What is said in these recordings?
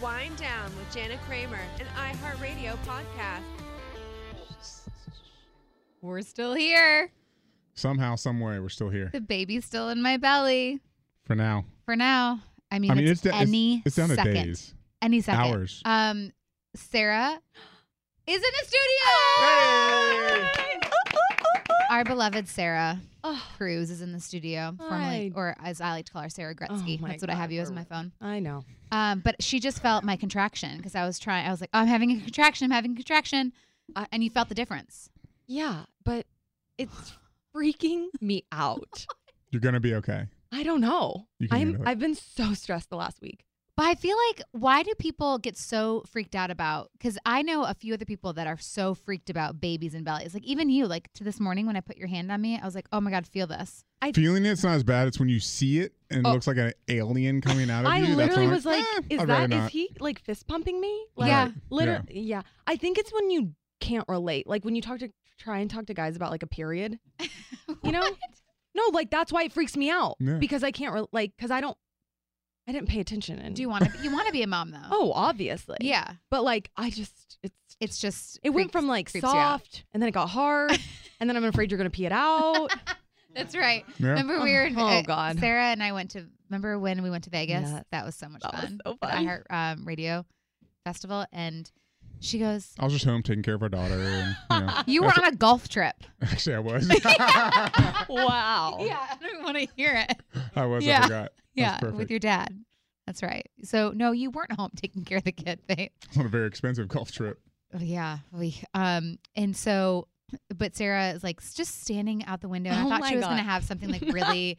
Whine Down with Jana Kramer, an iHeartRadio podcast. We're still here. Somehow, some way, we're still here The baby's still in my belly for now. for now. I mean, I mean, it's, it's, da- it's- any it's, down to second. days, Any second. hours. Um, Sarah is in the studio. Our beloved Sarah Oh, Cruz is in the studio, Hi. formerly, or as I like to call her, Sarah Gretzky. Oh That's what I have God, you as on my phone. I know. Um, but she just felt my contraction because I was trying. I was like, oh, I'm having a contraction. I'm having a contraction, I- and you felt the difference. Yeah, but it's freaking me out. You're gonna be okay. I don't know. I'm. I've been so stressed the last week. But I feel like why do people get so freaked out about? Because I know a few other people that are so freaked about babies and bellies. Like even you, like to this morning when I put your hand on me, I was like, oh my god, feel this. I Feeling it's not as bad. It's when you see it and it Oh. looks like an alien coming out of I you. That's literally when I'm was like, eh, is I'd rather that is not. he like fist pumping me? Like, Yeah. Literally, yeah. I think it's when you can't relate. Like when you talk to try and talk to guys about like a period. You know? No, like that's why it freaks me out Yeah. because I can't re- like because I don't I didn't pay attention and Do you want to? You want to be a mom though? Oh, obviously. yeah. But like I just it's It's just it went from like creeps you out. soft and then it got hard and then I'm afraid you're gonna pee it out. That's right. Yeah. Remember we were Oh, uh, God. Sarah and I went to. Remember when we went to Vegas? Yes. That was so much That was fun. so At fun. iHeart um, Radio Festival, and she goes, I was just home taking care of our daughter. And, you, know, "You were on a golf trip." actually, I was. wow. Yeah, I don't want to hear it. I was. Yeah. I forgot. That's Yeah, with your dad. That's right. So no, you weren't home taking care of the kid, babe. on a very expensive golf trip. Oh, yeah, we um, and so, but Sarah is like just standing out the window. And Oh I thought she was God. gonna have something like really,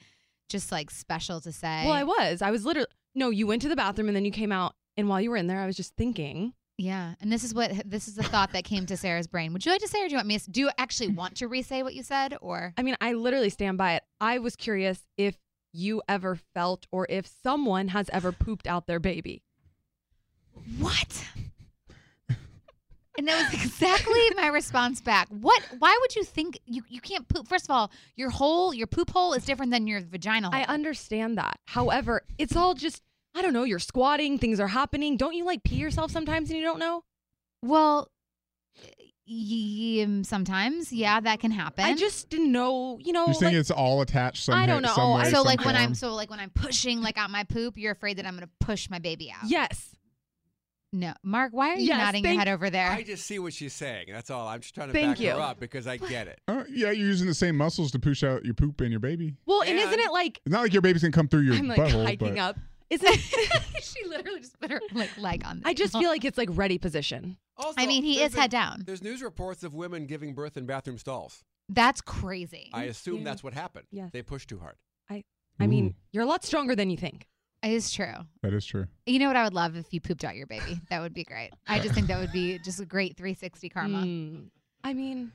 just like special to say. Well, I was. I was literally no. You went to the bathroom and then you came out, and while you were in there, I was just thinking. Yeah, and this is what this is the thought that came to Sarah's brain. Would you like to say, or do you want me? To, do you actually want to re-say what you said, or I mean, I literally stand by it. I was curious if you ever felt or if someone has ever pooped out their baby. what? And that was exactly my response back. What? Why would you think you you can't poop? First of all, your hole, your poop hole is different than your vagina hole. I understand that. However, it's all just I don't know. You're squatting, things are happening. Don't you like pee yourself sometimes and you don't know? Well, sometimes, yeah, that can happen. I just didn't know. You know, You're saying like, it's all attached somehow. I don't know. Some way, so some like when I'm so like when I'm pushing like out my poop, you're afraid that I'm gonna push my baby out. yes. No, Mark, why are you Yes, nodding your head over there? I just see what she's saying. That's all. I'm just trying to Thank back her you. up because I get it. Uh, yeah, you're using the same muscles to push out your poop and your baby. Well, and isn't it like It's not like your baby's gonna come through your I'm like butthole. hiking but up? Isn't she literally just put her like leg on. I just feel like it's like ready position. Also, I mean, he is been- head down. There's news reports of women giving birth in bathroom stalls. That's crazy. I assume Yeah. that's what happened. Yes. They pushed too hard. I mean, Ooh. you're a lot stronger than you think. It is true. that is true. You know what I would love if you pooped out your baby. That would be great. I just think that would be just a great 360 karma. Mm. I mean,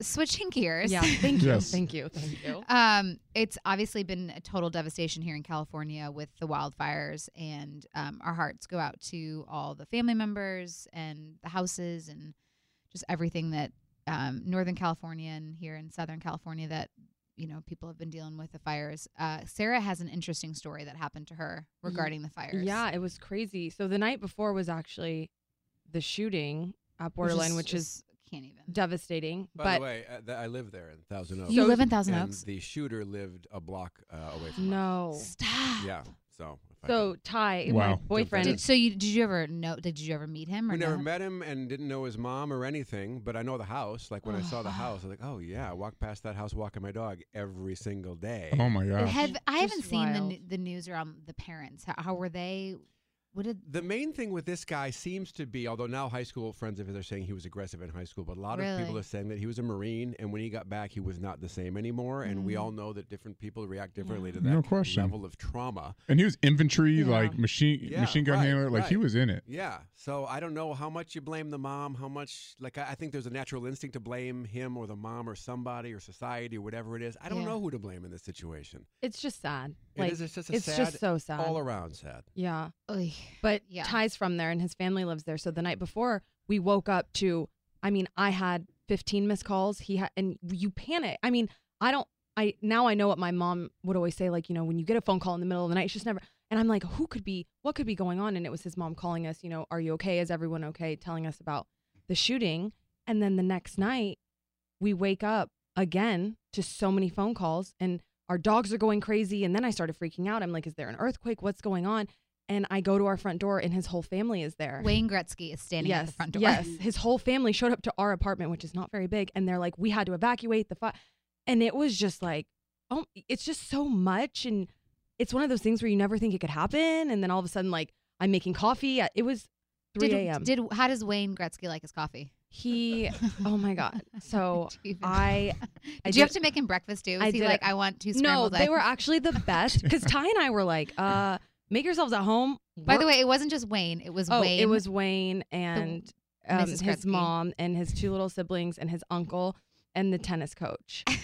Switching gears. yeah. Thank you. Yes. Thank you. Thank you. Um, it's obviously been a total devastation here in California with the wildfires, and um, our hearts go out to all the family members and the houses and just everything that um, Northern California and here in Southern California that you know people have been dealing with the fires. Uh, Sarah has an interesting story that happened to her regarding the fires. Yeah, it was crazy. So the night before was actually the shooting at Which Borderline, which is, just- can't even. devastating. By but the way, uh, th- I live there in Thousand Oaks. You So- live in Thousand and Oaks. the shooter lived a block uh, away from us. no. Stop. Yeah. So. if I So could- Ty, my Wow. boyfriend, Did, so you did you ever know? Did you ever meet him or we never no? met him and didn't know his mom or anything, but I know the house. Like when I saw the house, I was like, oh yeah, I walk past that house walking my dog every single day. Oh my gosh. Have I haven't Just seen the, wild. n- the news around the parents. How, how were they? What did? The main thing with this guy seems to be, although now high school friends of his are saying he was aggressive in high school, but a lot of people are saying that he was a Marine, and when he got back, he was not the same anymore. And we Mm. all know that different people react differently to that No question. level of trauma. and he was infantry, Yeah. like machine Yeah, machine gun right, handler. Like he right. was in it. Yeah. So I don't know how much you blame the mom, how much, like, I I think there's a natural instinct to blame him or the mom or somebody or society or whatever it is. I don't Yeah. know who to blame in this situation. it's just sad. It Like is, it's just a it's sad, just so sad. all around sad. yeah. Oy. But Yeah. Ty's from there and his family lives there. So the night before, we woke up to, I mean, I had 15 missed calls. He had, and you panic. I mean, I don't, I, now I know what my mom would always say, like, you know, when you get a phone call in the middle of the night, it's just never, And I'm like, who could be, what could be going on? And it was his mom calling us, you know, are you okay? Is everyone okay? Telling us about the shooting. And then the next night, we wake up again to so many phone calls and our dogs are going crazy. And then I started freaking out. I'm like, is there an earthquake? What's going on? And I go to our front door and his whole family is there. Wayne Gretzky is standing yes, at the front door. Yes, his whole family showed up to our apartment, which is not very big, and they're like, we had to evacuate the fire, and it was just like, oh, it's just so much, and it's one of those things where you never think it could happen, and then all of a sudden, like, I'm making coffee. It was 3 Did, a.m. did how does Wayne Gretzky like his coffee? he? Oh my god! So Do you even- I, I did you have to make him breakfast too? Was I he did like. I want two No, scrambled they eggs? were actually the best because Ty and I were like, uh, make yourselves at home. By the way, it wasn't just Wayne. It was Oh, Wayne. it was Wayne and um, his mom and his two little siblings and his uncle and the tennis coach.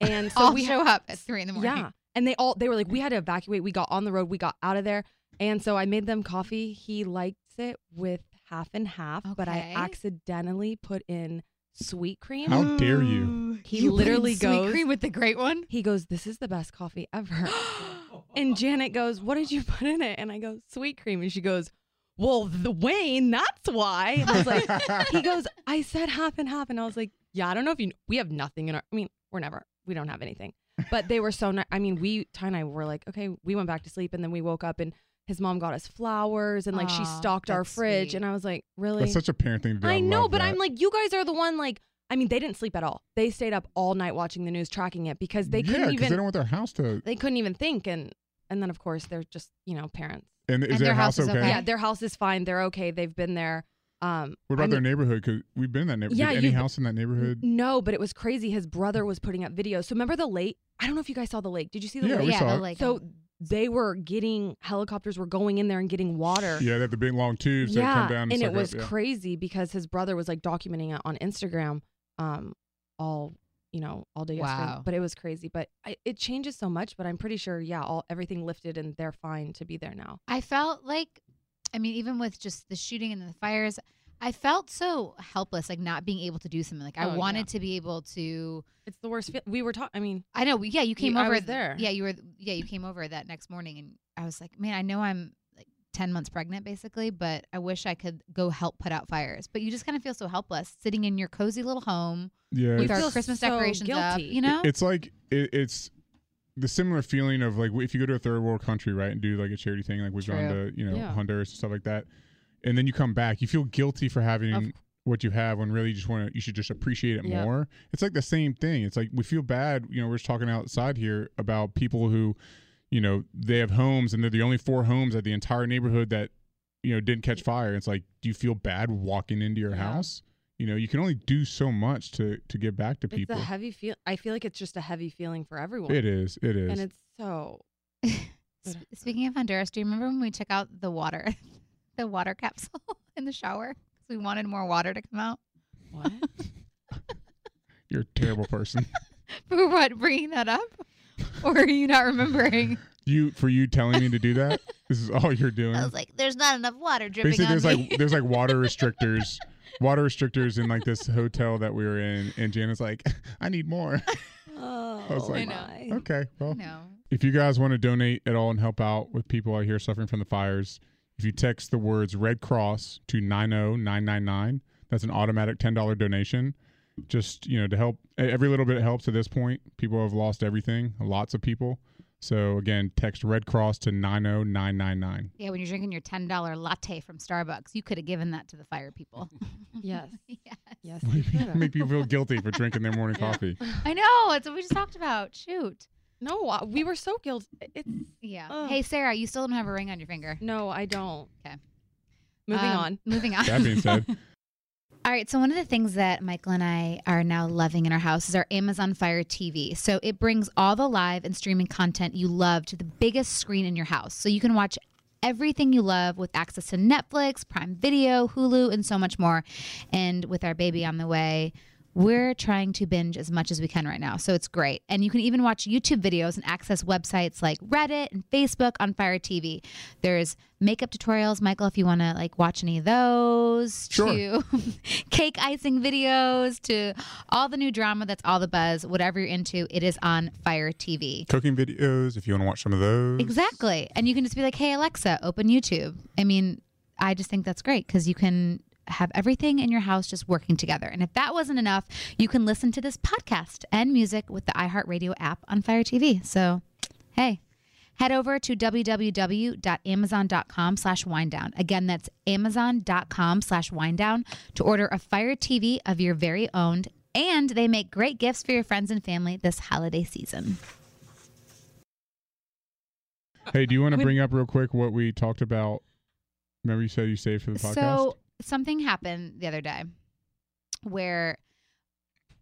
And so all we show up at three in the morning. Yeah. And they all they were like, we had to evacuate. We got on the road. We got out of there. And so I made them coffee. He likes it with half and half, but I accidentally put in sweet cream. How dare you? He You put in literally sweet cream with the great one. He goes, This is the best coffee ever. and Janet goes, What did you put in it? And I go, Sweet cream. And she goes, Well, the Wayne, that's why. And I was like, He goes, I said half and half. And I was like, Yeah, I don't know if you, we have nothing in our, I mean, we're never, we don't have anything. But they were so nice. I mean, we, Ty and I were like, Okay, we went back to sleep and then we woke up and his mom got us flowers and like she Aw, stocked our that's fridge. sweet. And I was like, Really? That's such a parent thing to do. I know, love but that. I'm like, you guys are the one like I mean, they didn't sleep at all. They stayed up all night watching the news, tracking it because they yeah, couldn't 'cause even they don't want their house to. they couldn't even think and and then of course they're just, you know, parents. And is And their, their house house is okay? okay? Yeah, their house is fine. They're okay. They've been there. Um What about I their neighborhood? Because we've been in that neighborhood. Yeah, Did any you- house in that neighborhood? No, but it was crazy. His brother was putting up videos. So remember the lake? I don't know if you guys saw the lake. Did you see the Yeah, lake? we yeah, saw the it. like So they were getting helicopters were going in there and getting water. Yeah, they have the big long tubes yeah, come down. and suck it up, was yeah. crazy because his brother was like documenting it on Instagram, um, all you know, all day yesterday. Wow. But it was crazy. But I, it changes so much. But I'm pretty sure, yeah, all everything lifted and they're fine to be there now. I felt like, I mean, even with just the shooting and the fires, I felt so helpless, like not being able to do something. Like I Oh, wanted yeah. to be able to. It's the worst. Feel- we were talking. I mean, I know. Yeah, you came You- I over was there. Yeah, you were. Yeah, you came over that next morning, and I was like, man, I know I'm like ten months pregnant, basically, but I wish I could go help put out fires. But you just kind of feel so helpless sitting in your cozy little home Yeah, with our Christmas so decorations up. You know? It's like it, it's the similar feeling of like if you go to a third world country, right, and do like a charity thing, like we've gone to you know Yeah. Honduras and stuff like that, and then you come back, you feel guilty for having Of- what you have when really you just want to you should just appreciate it Yeah. more. It's like the same thing. It's like we feel bad, you know, we're just talking outside here about people who, you know, they have homes and they're the only four homes at the entire neighborhood that you know didn't catch fire. It's like, do you feel bad walking into your Yeah. house? You know, you can only do so much to to give back to it's people. a heavy feel. I feel like it's just a heavy feeling for everyone. It is. It is. and it's so. Speaking of Honduras, do you remember when we took out the water, the water capsule in the shower because we wanted more water to come out? What? You're a terrible person. For what? Bringing that up, or are you not remembering? you for you telling me to do that. This is all you're doing. I was like, "There's not enough water dripping Basically, on there's me." like there's like water restrictors, water restrictors in like this hotel that we were in, and Jana's like, I need more. oh, I was oh, like, my. okay, well, no. if you guys want to donate at all and help out with people out here suffering from the fires, if you text the words Red Cross to 90999, that's an automatic $10 donation. Just, you know, to help every little bit helps at this point. People have lost everything, lots of people. So again, text Red Cross to 90999. Yeah, when you're drinking your ten dollar latte from Starbucks, you could have given that to the fire people. Yes. yes. Yes. Make people feel guilty for drinking their morning Yeah. coffee. I know. It's what we just talked about. Shoot. No, uh, we were so guilty. It's Yeah. Ugh. Hey, Sarah, you still don't have a ring on your finger. no, I don't. Okay. Moving Um, on. Moving on. That being said, All right, so one of the things that Michael and I are now loving in our house is our Amazon Fire TV. So it brings all the live and streaming content you love to the biggest screen in your house. So you can watch everything you love with access to Netflix, Prime Video, Hulu, and so much more. And with our baby on the way, we're trying to binge as much as we can right now. So it's great. And you can even watch YouTube videos and access websites like Reddit and Facebook on Fire TV. There's makeup tutorials, Michael, if you want to like watch any of those, Sure. to cake icing videos, to all the new drama that's all the buzz, whatever you're into, it is on Fire TV. Cooking videos, if you want to watch some of those. Exactly. And you can just be like, hey, Alexa, open YouTube. I mean, I just think that's great because you can have everything in your house just working together. And if that wasn't enough, you can listen to this podcast and music with the iHeartRadio app on Fire TV. So, hey, head over to www.amazon.com slash whinedown. Again, that's amazon.com slash whinedown to order a Fire TV of your very own. And they make great gifts for your friends and family this holiday season. Hey, do you want to bring up real quick what we talked about? Remember you said you saved for the podcast? So something happened the other day where,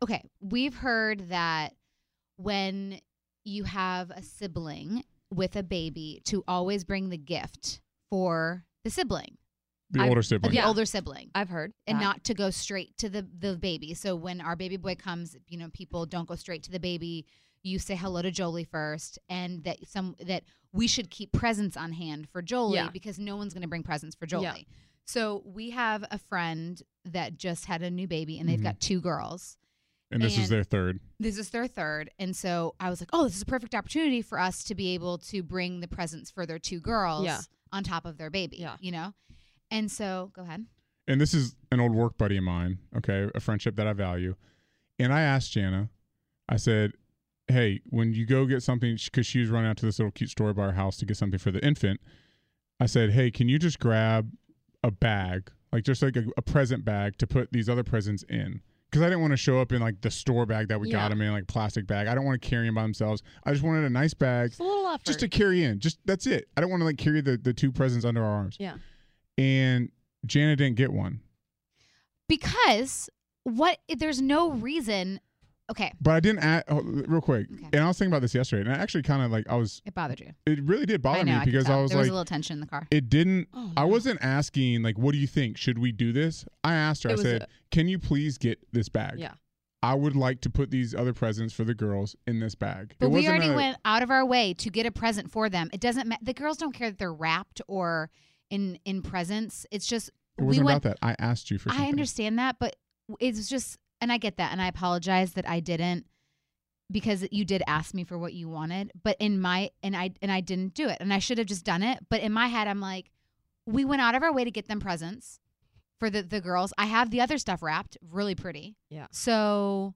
okay, we've heard that when you have a sibling with a baby, to always bring the gift for the sibling, the I- older sibling. the Yeah. older sibling. I've heard. and that. not to go straight to the the baby. So when our baby boy comes, you know, people don't go straight to the baby. You say hello to Jolie first, and that some that we should keep presents on hand for Jolie Yeah. because no one's going to bring presents for Jolie. Yeah. So we have a friend that just had a new baby, and they've Mhm. got two girls. and this is their third. This is their third, and so I was like, "Oh, this is a perfect opportunity for us to be able to bring the presents for their two girls Yeah. on top of their baby." Yeah. you know. And so, go ahead. And this is an old work buddy of mine, okay, a friendship that I value. And I asked Jana, I said, hey, when you go get something, because she was running out to this little cute store by our house to get something for the infant, I said, hey, can you just grab a bag, like just like a, a present bag to put these other presents in? Because I didn't want to show up in like the store bag that we got Yeah. them in, like plastic bag. I don't want to carry them by themselves. I just wanted a nice bag It's a little effort. just to carry in. Just that's it. I don't want to like carry the, the two presents under our arms. Yeah. And Jana didn't get one. because what there's no reason okay But I didn't add oh, real quick. Okay. And I was thinking about this yesterday, and I actually kind of like I was. it bothered you It really did bother know me I because. I was like, there was a little tension in the car it didn't. Oh, I wasn't asking like, what do you think? Should we do this? I asked her. It I said, a- can you please get this bag? Yeah. I would like to put these other presents for the girls in this bag. but it we already a- went out of our way to get a present for them it doesn't matter the girls don't care that they're wrapped or in in presents it's just It wasn't went about that. I asked you for. Something. i understand that but it's just and i get that and i apologize that i didn't because you did ask me for what you wanted but in my and i and i didn't do it and i should have just done it but in my head i'm like we went out of our way to get them presents for the the girls i have the other stuff wrapped really pretty Yeah. so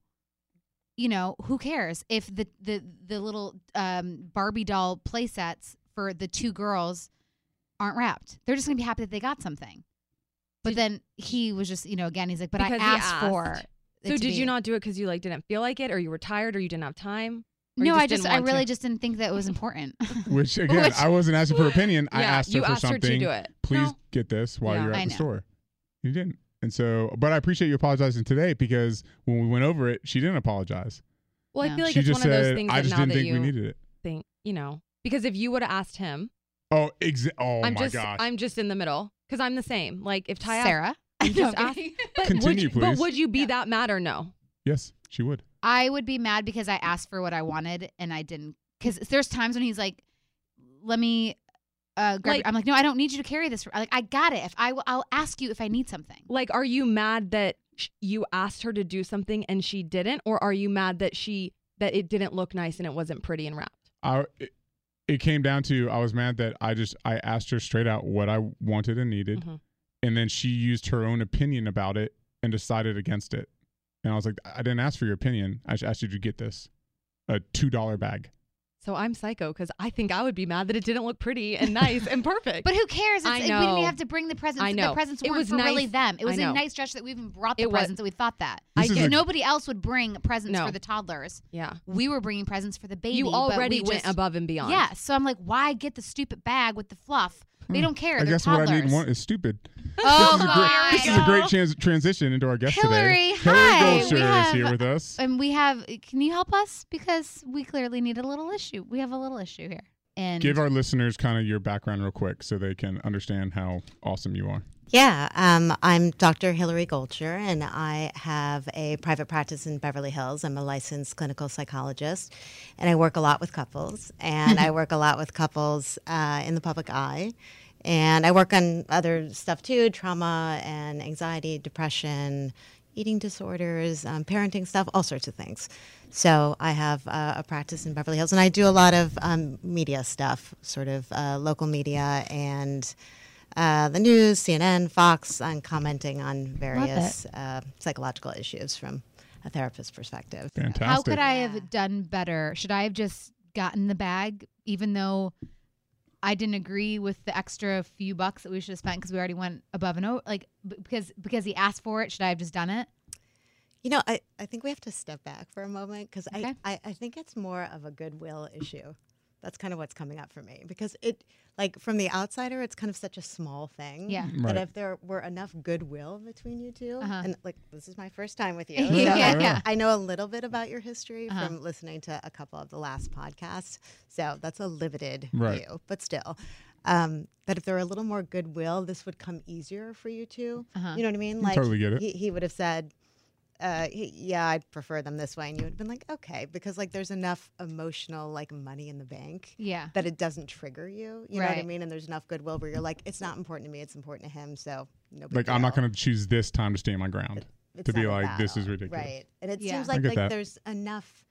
you know who cares if the the the little um barbie doll play sets for the two girls aren't wrapped they're just gonna be happy that they got something but Did- then he was just you know again he's like but i asked, for asked. it So to did be- you not do it because you like didn't feel like it, or you were tired, or you didn't have time? Or you no i just i want to? really just didn't think that it was important Which again, Which- I wasn't asking for opinion. I asked her you for asked her to do it. Please No. get this while Yeah. you're at I the know. store. You didn't. And so, but I appreciate you apologizing today because when we went over it, she didn't apologize. Well, Yeah. I feel like she it's just one of those things "I that just now didn't that think you we needed it." think, you know, because if you would have asked him, Oh, exa- Oh I'm my just gosh. I'm just in the middle because I'm the same. Like if Ty asked- sarah I'm just No, I'm ask- kidding. but Continue, would, you- But would you be that mad or no? yes, she would. I would be mad because I asked for what I wanted and I didn't. Because there's times when he's like, "Let me." Uh, grab Like- your-" I'm like, no, I don't need you to carry this. Like, I got it. If I, will, I'll ask you if I need something. Like, are you mad that sh- you asked her to do something and she didn't, or are you mad that she that it didn't look nice and it wasn't pretty and wrapped? I. It, it came down to I was mad that I just I asked her straight out what I wanted and needed, Mhm. And then she used her own opinion about it and decided against it. And I was like, I didn't ask for your opinion. I just asked you to get this, a two dollar bag. So I'm psycho because I think I would be mad that it didn't look pretty and nice and perfect. But who cares? It's, I We didn't even have to bring the presents. I know. The presents It weren't was for really them. It was a nice gesture that we even brought the It was- presents. that we thought that. This is a- nobody else would bring presents No. for the toddlers. yeah, We were bringing presents for the baby. you but already we went just- above and beyond. Yeah. So I'm like, why get the stupid bag with the fluff? They hmm. don't care. I They're guess toddlers. what I need and want is stupid. Oh, this is a great, this is a great trans- transition into our guest Hillary, today. hi. Hillary We Goldsher is have- here with us. And we have. Can you help us because we clearly need a little issue. We have a little issue here. And Give our listeners kind of your background real quick so they can understand how awesome you are. Yeah, um, I'm Dr. Hillary Goldsher, and I have a private practice in Beverly Hills. I'm a licensed clinical psychologist, and I work a lot with couples, and I work a lot with couples uh, in the public eye. And I work on other stuff too trauma and anxiety, depression, eating disorders, um, parenting stuff, all sorts of things. So I have uh, a practice in Beverly Hills, and I do a lot of um, media stuff, sort of uh, local media and uh, the news, CNN, Fox, and commenting on various uh, psychological issues from a therapist perspective. Fantastic. How could I have done better? Should I have just gotten the bag, even though I didn't agree with the extra few bucks that we should have spent because we already went above and over? Like because because he asked for it, should I have just done it? You know, I, I think we have to step back for a moment because Okay. I, I, I think it's more of a goodwill issue. That's kind of what's coming up for me because it, like, from the outsider, it's kind of such a small thing. Yeah. But if there were enough goodwill between you 2 Uh-huh. and like, this is my first time with you. So yeah, yeah. I know a little bit about your history Uh-huh. from listening to a couple of the last podcasts. So that's a limited Right. view, but still. Um, that if there were a little more goodwill, this would come easier for you two. Uh-huh. You know what I mean? I Like totally get it. He, he would have said, uh, yeah, I'd prefer them this way, and you would have been like, okay, because like there's enough emotional like money in the bank Yeah. that it doesn't trigger you. You know what I mean? And there's enough goodwill where you're like, it's not important to me, it's important to him, so no. big Like I'm not going to choose this time to stand my ground. It's to be not a like, this is ridiculous. right? And it Yeah. seems like like that. there's enough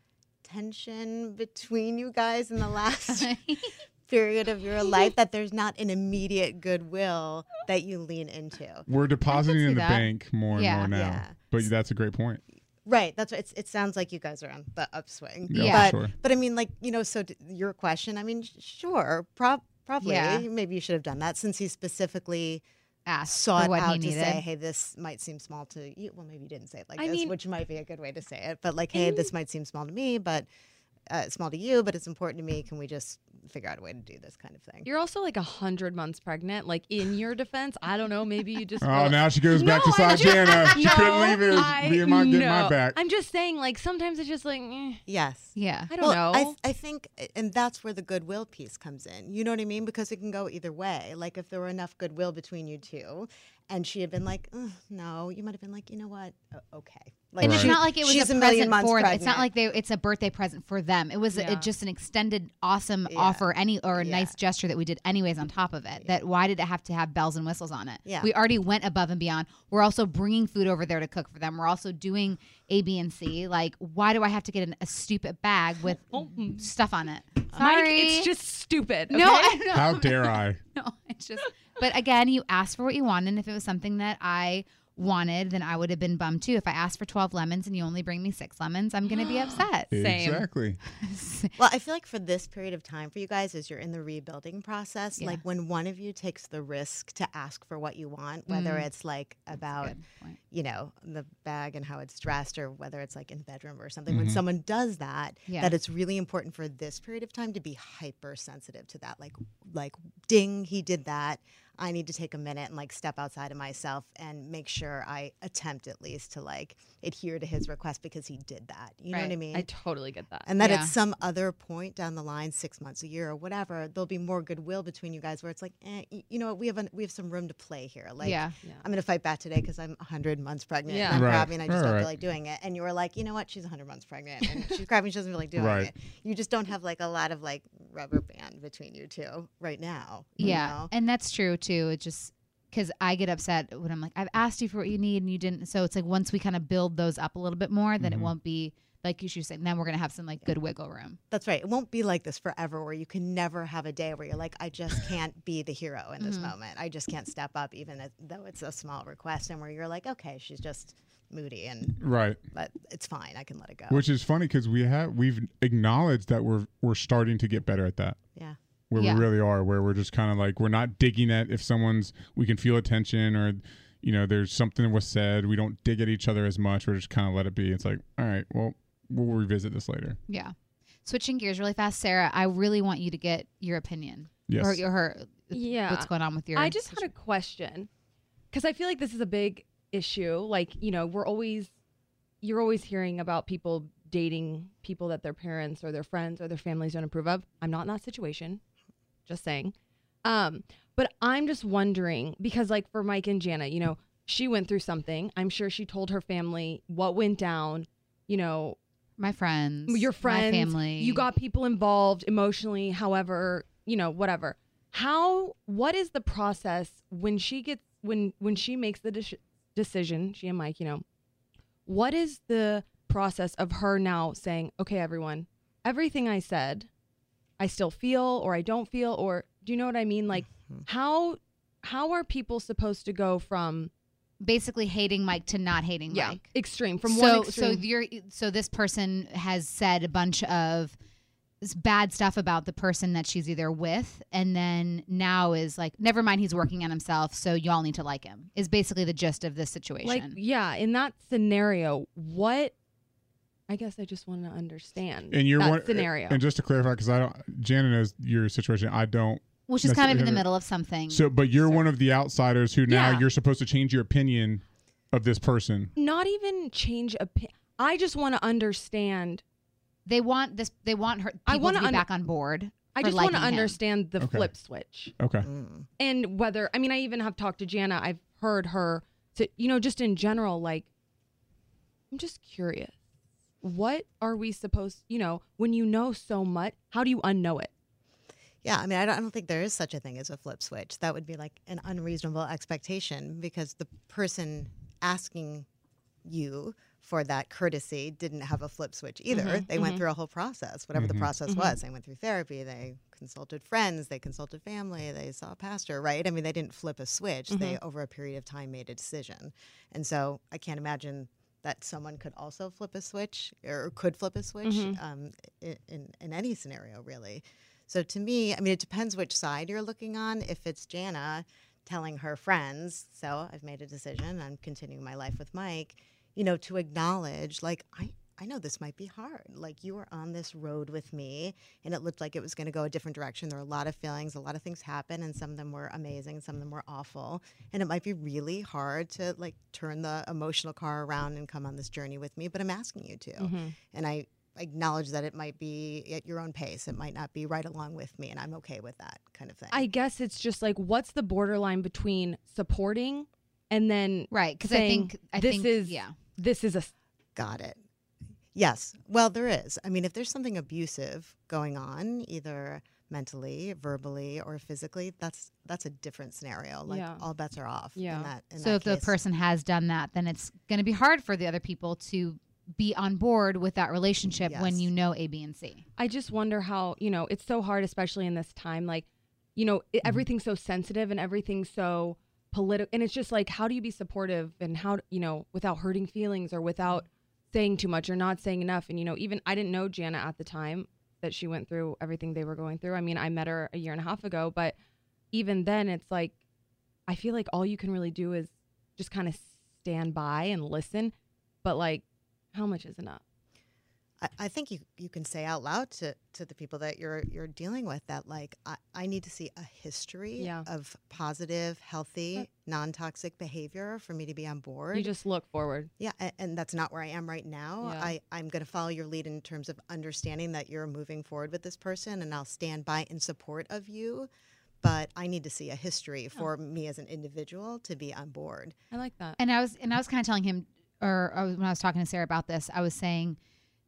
tension between you guys in the last period of your life that there's not an immediate goodwill that you lean into. We're depositing in the that. bank more and Yeah. more now. Yeah. But that's a great point. Right. That's what it's, it sounds like you guys are on the upswing. Yeah, Yeah. But sure. but I mean, like you know, so d- your question. I mean, sure, prob- probably. Yeah. Maybe you should have done that since he specifically Asked sought out to needed. say, "Hey, this might seem small to you." Well, maybe you didn't say it like I this, mean- which might be a good way to say it. But like, "Hey, this might seem small to me, but uh, small to you, but it's important to me. Can we just figure out a way to do this kind of thing?" You're also like a hundred months pregnant. Like in your defense, I don't know. Maybe you just. Oh, now she goes back No, to I'm just- Jana. She couldn't leave it. I- Me and my, get my no. back. I'm just saying, like sometimes it's just like, eh, yes. yeah. I don't well, know. I, th- I think, and that's where the goodwill piece comes in. You know what I mean? Because it can go either way. Like if there were enough goodwill between you two, and she had been like, "No," you might have been like, "You know what? O- okay." Like and it's she- not like it was she's a, a million present for them. pregnant. It's not like they. It's a birthday present for them. It was a- just an extended, awesome Yeah. offer, any or a Yeah. nice gesture that we did anyways on top of it. That why did it have to have bells and whistles on it? Yeah. we already went above and beyond. We're also bringing food over there to cook for them. We're also doing A, B, and C. Like, why do I have to get an, a stupid bag with Oh. Mm. stuff on it? Mike, Sorry, it's just stupid. no, okay? I know. How dare I? No, it's just. But again, you asked for what you wanted. And if it was something that I wanted, then I would have been bummed too. If I asked for 12 lemons and you only bring me six lemons, I'm going to be upset. Same. Exactly. Well, I feel like for this period of time for you guys, as you're in the rebuilding process, Yeah. like when one of you takes the risk to ask for what you want, whether Mm. it's like about you know the bag and how it's dressed or whether it's like in the bedroom or something when Mhm. someone does that Yeah. that it's really important for this period of time to be hypersensitive to that like like ding he did that i need to take a minute and like step outside of myself and make sure i attempt at least to like adhere to his request because he did that you know what i mean I totally get that. and that Yeah. at some other point down the line, six months, a year, or whatever, there'll be more goodwill between you guys, where it's like, eh, you know, what, we have a, we have some room to play here. Like, yeah. yeah. I'm going to fight back today because I'm 100 months pregnant. Yeah. And I'm Right. crabby and I just Right, don't right. feel like doing it. And you were like, you know what? She's 100 months pregnant and she's crabby and she doesn't feel like doing Right. it. You just don't have like a lot of like rubber band between you two right now. you Yeah. know? And that's true too. It just because I get upset when I'm like, I've asked you for what you need and you didn't. So it's like once we kind of build those up a little bit more, then Mhm. it won't be like you should say. Then we're gonna have some like good wiggle room. That's right. It won't be like this forever where you can never have a day where you're like, I just can't be the hero in this Mhm. moment. I just can't step up, even though it's a small request, and where you're like, okay, she's just moody and Right. but it's fine. I can let it go. Which is funny because we have we've acknowledged that we're we're starting to get better at that. yeah. Where Yeah. we really are, where we're just kind of like we're not digging at if someone's we can feel attention or you know there's something that was said. We don't dig at each other as much. We're just kind of let it be. It's like all right, well we'll revisit this later. Yeah. Switching gears really fast, Sarah. I really want you to get your opinion Yes. or your her. Yeah. What's going on with your? I just had a question because I feel like this is a big issue. Like, you know, we're always, you're always hearing about people dating people that their parents or their friends or their families don't approve of. I'm not in that situation. Just saying. Um, But I'm just wondering because, like, for Mike and Jana, you know, she went through something. I'm sure she told her family what went down. You know, My friends, your friends, my family. you got people involved emotionally. However, you know, whatever. How? What is the process when she gets when when she makes the de- decision? She and Mike, you know, what is the process of her now saying, "Okay, everyone, everything I said, I still feel, or I don't feel, or do you know what I mean? Like, mm-hmm. how how are people supposed to go from basically hating Mike to not hating Mike. extreme from so, one extreme? So you're so this person has said a bunch of bad stuff about the person that she's either with, and then now is like, never mind, he's working on himself, so y'all need to like him. Is basically the gist of this situation. like, yeah, in that scenario, what? I guess I just want to understand And you're that one scenario. And just to clarify, because I don't, Janet knows your situation. I don't. well, she's kind of in the middle of something. So, but you're one of the outsiders who now Yeah. you're supposed to change your opinion of this person. Not even change opinion. I just want to understand. they want this. They want her. I wanna to be under- back on board. I just want to liking him. understand the Okay. flip switch Okay. Mm. and whether. I mean, I even have talked to Jana. I've heard her. To, you know, just in general, like, I'm just curious. What are we supposed? You know, when you know so much, how do you unknow it? Yeah, I mean, I don't, I don't think there is such a thing as a flip switch. That would be like an unreasonable expectation because the person asking you for that courtesy didn't have a flip switch either. Mhm, they went mhm. through a whole process, whatever the Mhm. process Mhm. was. They went through therapy, they consulted friends, they consulted family, they saw a pastor, right? I mean, they didn't flip a switch. They, over a period of time, made a decision. And so I can't imagine that someone could also flip a switch or could flip a switch Mhm. um, in, in, in any scenario, really. So to me, I mean, it depends which side you're looking on. If it's Jana telling her friends, so I've made a decision, I'm continuing my life with Mike, you know, to acknowledge, like, I, I know this might be hard. Like, you were on this road with me, and it looked like it was going to go a different direction. There were a lot of feelings, a lot of things happened, and some of them were amazing, some of them were awful. And it might be really hard to, like, turn the emotional car around and come on this journey with me, but I'm asking you to mm-hmm. and I acknowledge that it might be at your own pace. It might not be right along with me, and I'm okay with that kind of thing. I guess it's just like, what's the borderline between supporting and then right? Because I think I this think is yeah. this is a got it. Yes. Well, there is. I mean, if there's something abusive going on, either mentally, verbally, or physically, that's that's a different scenario. Like Yeah. all bets are off. Yeah. In that, in So that if the person has done that, then it's going to be hard for the other people to be on board with that relationship when you know A, B, and C. I just wonder how, you know, it's so hard, especially in this time. Like, you know, it, mm-hmm. everything's so sensitive and everything's so political. And it's just like, how do you be supportive and how, you know, without hurting feelings or without saying too much or not saying enough? And, you know, even I didn't know Jana at the time that she went through everything they were going through. I mean, I met her a year and a half ago, but even then, it's like, I feel like all you can really do is just kind of stand by and listen. But, like, how much is enough? I, I think you, you can say out loud to, to the people that you're you're dealing with that like I, I need to see a history Yeah. of positive, healthy, non toxic behavior for me to be on board. You just look forward. Yeah, and, and that's not where I am right now. Yeah. I, I'm going to follow your lead in terms of understanding that you're moving forward with this person, and I'll stand by in support of you. But I need to see a history oh. for me as an individual to be on board. I like that. And I was and I was kind of telling him, or I was, when I was talking to Sarah about this, I was saying,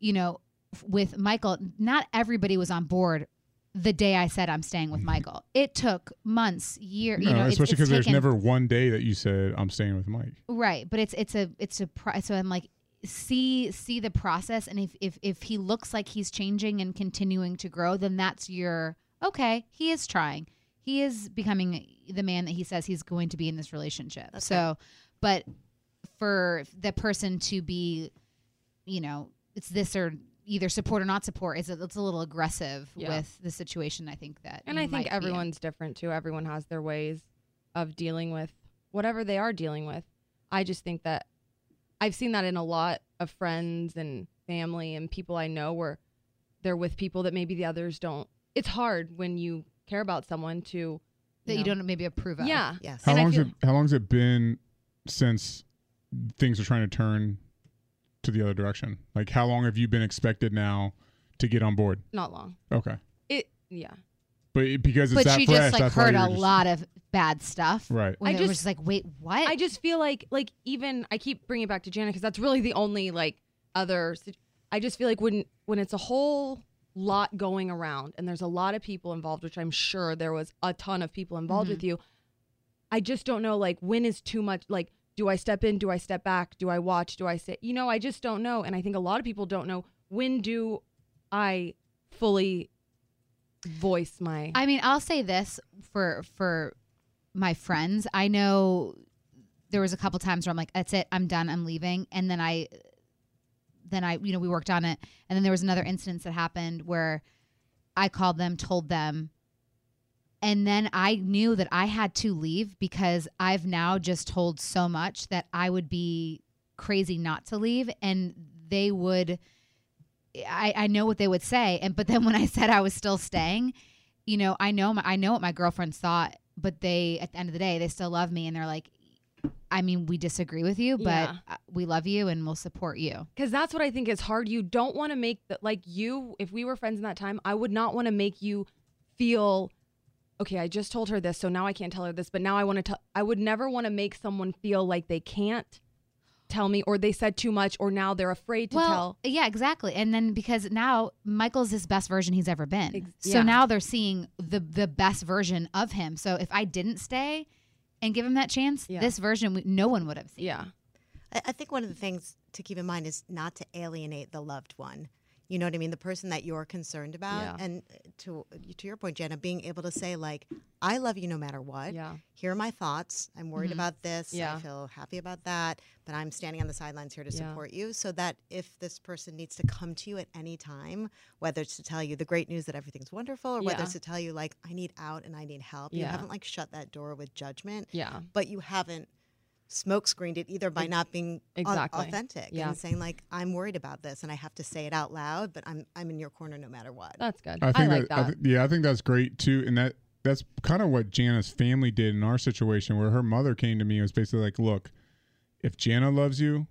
you know, with Michael, not everybody was on board the day I said I'm staying with Michael. It took months, year, No, you know, it's- especially because there's never one day that you said I'm staying with Mike. right, but it's it's a it's a pro- so I'm like see see the process, and if if if he looks like he's changing and continuing to grow, then that's your okay. He is trying. He is becoming the man that he says he's going to be in this relationship. That's so, but for the person to be, you know, it's this or either support or not support is it's a little aggressive Yeah. with the situation. I think that, And you I think might everyone's different too. Everyone has their ways of dealing with whatever they are dealing with. I just think that I've seen that in a lot of friends and family and people I know where they're with people that maybe the others don't. It's hard when you care about someone to that you don't maybe approve of. Yeah. Yes. How And I long's feel- it? How long's it been since things are trying to turn to the other direction? Like, how long have you been expected now to get on board? Not long. Okay. It yeah. but it- because it's but that she fresh, just like that's why heard you're a just- lot of bad stuff. Right. When I it was just- just like, wait, what? I just feel like like even I keep bringing it back to Janet because that's really the only like other. sit- I just feel like when when it's a whole lot going around and there's a lot of people involved, which I'm sure there was a ton of people involved mm-hmm. with you. I just don't know like when is too much. Like, do I step in? Do I step back? Do I watch? Do I sit? You know, I just don't know, and I think a lot of people don't know when do I fully voice my. I mean, I'll say this for for my friends. I know there was a couple times where I'm like, "That's it, I'm done, I'm leaving," and then I, then I, you know, we worked on it, and then there was another instance that happened where I called them, told them, and then I knew that I had to leave because I've now just told so much that I would be crazy not to leave, and they would. I, I know what they would say, and but then when I said I was still staying, you know, I know my, I know what my girlfriends thought, but they at the end of the day they still love me, and they're like, I mean, we disagree with you, but Yeah. uh, we love you and we'll support you. Because that's what I think is hard. You don't want to make the, like you, if we were friends in that time, I would not want to make you feel, okay, I just told her this, so now I can't tell her this, but now I want to tell, I would never want to make someone feel like they can't tell me or they said too much or now they're afraid to well, tell. yeah, exactly. And then because now Michael's his best version he's ever been, Ex- so yeah. now they're seeing the the best version of him. So if I didn't stay and give him that chance, Yeah. this version no one would have seen. Yeah. I, I think one of the things to keep in mind is not to alienate the loved one. You know what I mean? The person that you're concerned about. Yeah. And eh, to eh, to your point, Jenna, being able to say like, "I love you no matter what. Yeah. Here are my thoughts. I'm worried mm-hmm. about this. Yeah. I feel happy about that, but I'm standing on the sidelines here to Yeah. support you." So that if this person needs to come to you at any time, whether it's to tell you the great news that everything's wonderful, or whether it's to tell you like, "I need out and I need help," you haven't like shut that door with judgment Yeah. but you haven't smoke screened it either by not being au- Exactly. authentic Yeah. and saying like I'm worried about this and I have to say it out loud, but I'm I'm in your corner no matter what. That's good. I I, think like that, that. I thi- yeah, I think that's great too, and that that's kind of what Jana's family did in our situation, where her mother came to me and was basically like, "Look, if Jana loves you,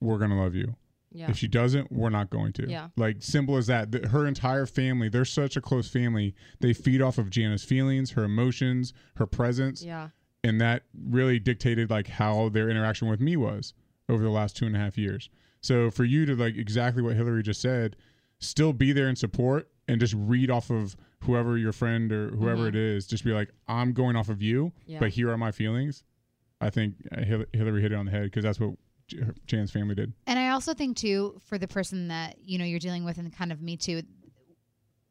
we're gonna love you. yeah. If she doesn't, we're not going to." Yeah. like simple as that. Th- Her entire family, they're such a close family. They feed off of Jana's feelings, her emotions, her presence, yeah. And that really dictated like how their interaction with me was over the last two and a half years. So for you to like exactly what Hillary just said, still be there in support and just read off of whoever your friend or whoever it is, just be like, I'm going off of you, Mm-hmm. Yeah. but here are my feelings. I think uh, Hillary hit it on the head because that's what Jan's family did. And I also think too, for the person that you know you're dealing with, and kind of me too,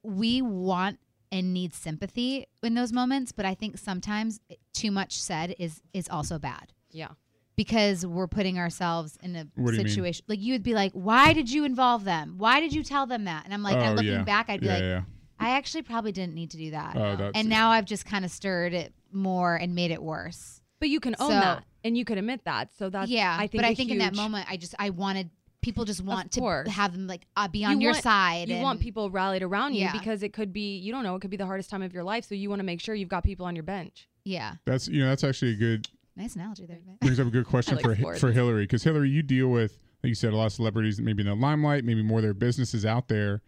we want and need sympathy in those moments, but I think sometimes too much said is is also bad Yeah. because we're putting ourselves in a What do you mean? situation like you would be like, why did you involve them? Why did you tell them that? And I'm like, oh, and looking yeah. back, I'd be yeah, like, yeah. I actually probably didn't need to do that. Oh, that's and now I've just kind of stirred it more and made it worse. But you can own So- that and you can admit that. So that's yeah, I think but I a think in that huge- moment, I just I wanted people just want to have them like uh, be You on your want- side. you and, want people rallied around you Yeah. because it could be you don't know it could be the hardest time of your life so you want to make sure you've got people on your bench Yeah, That's you know that's actually a good nice analogy there. brings up a good question like for sports. for Hillary because Hillary, you deal with like you said a lot of celebrities maybe in the limelight, maybe more their businesses out there.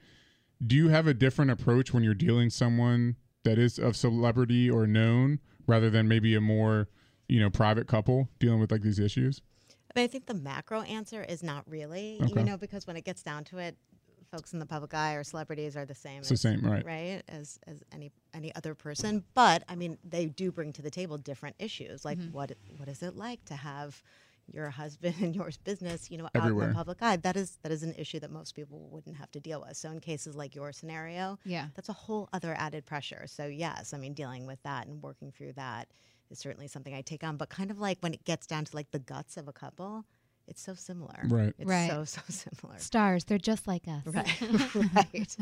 Do you have a different approach when you're dealing someone that is of celebrity or known rather than maybe a more you know private couple dealing with like these issues? But I think the macro answer is not really, Okay. you know, because when it gets down to it, folks in the public eye or celebrities are the same. It's the same, right? Right, as as any any other person. But I mean, they do bring to the table different issues, like mm-hmm. what what is it like to have your husband and your business, you know, out in the public eye? That is that is an issue that most people wouldn't have to deal with. So in cases like your scenario, Yeah, that's a whole other added pressure. So yes, I mean dealing with that and working through that is certainly something I take on. But kind of like when it gets down to like the guts of a couple, it's so similar. Right. It's Right. so so similar. stars. They're just like us. Right. right.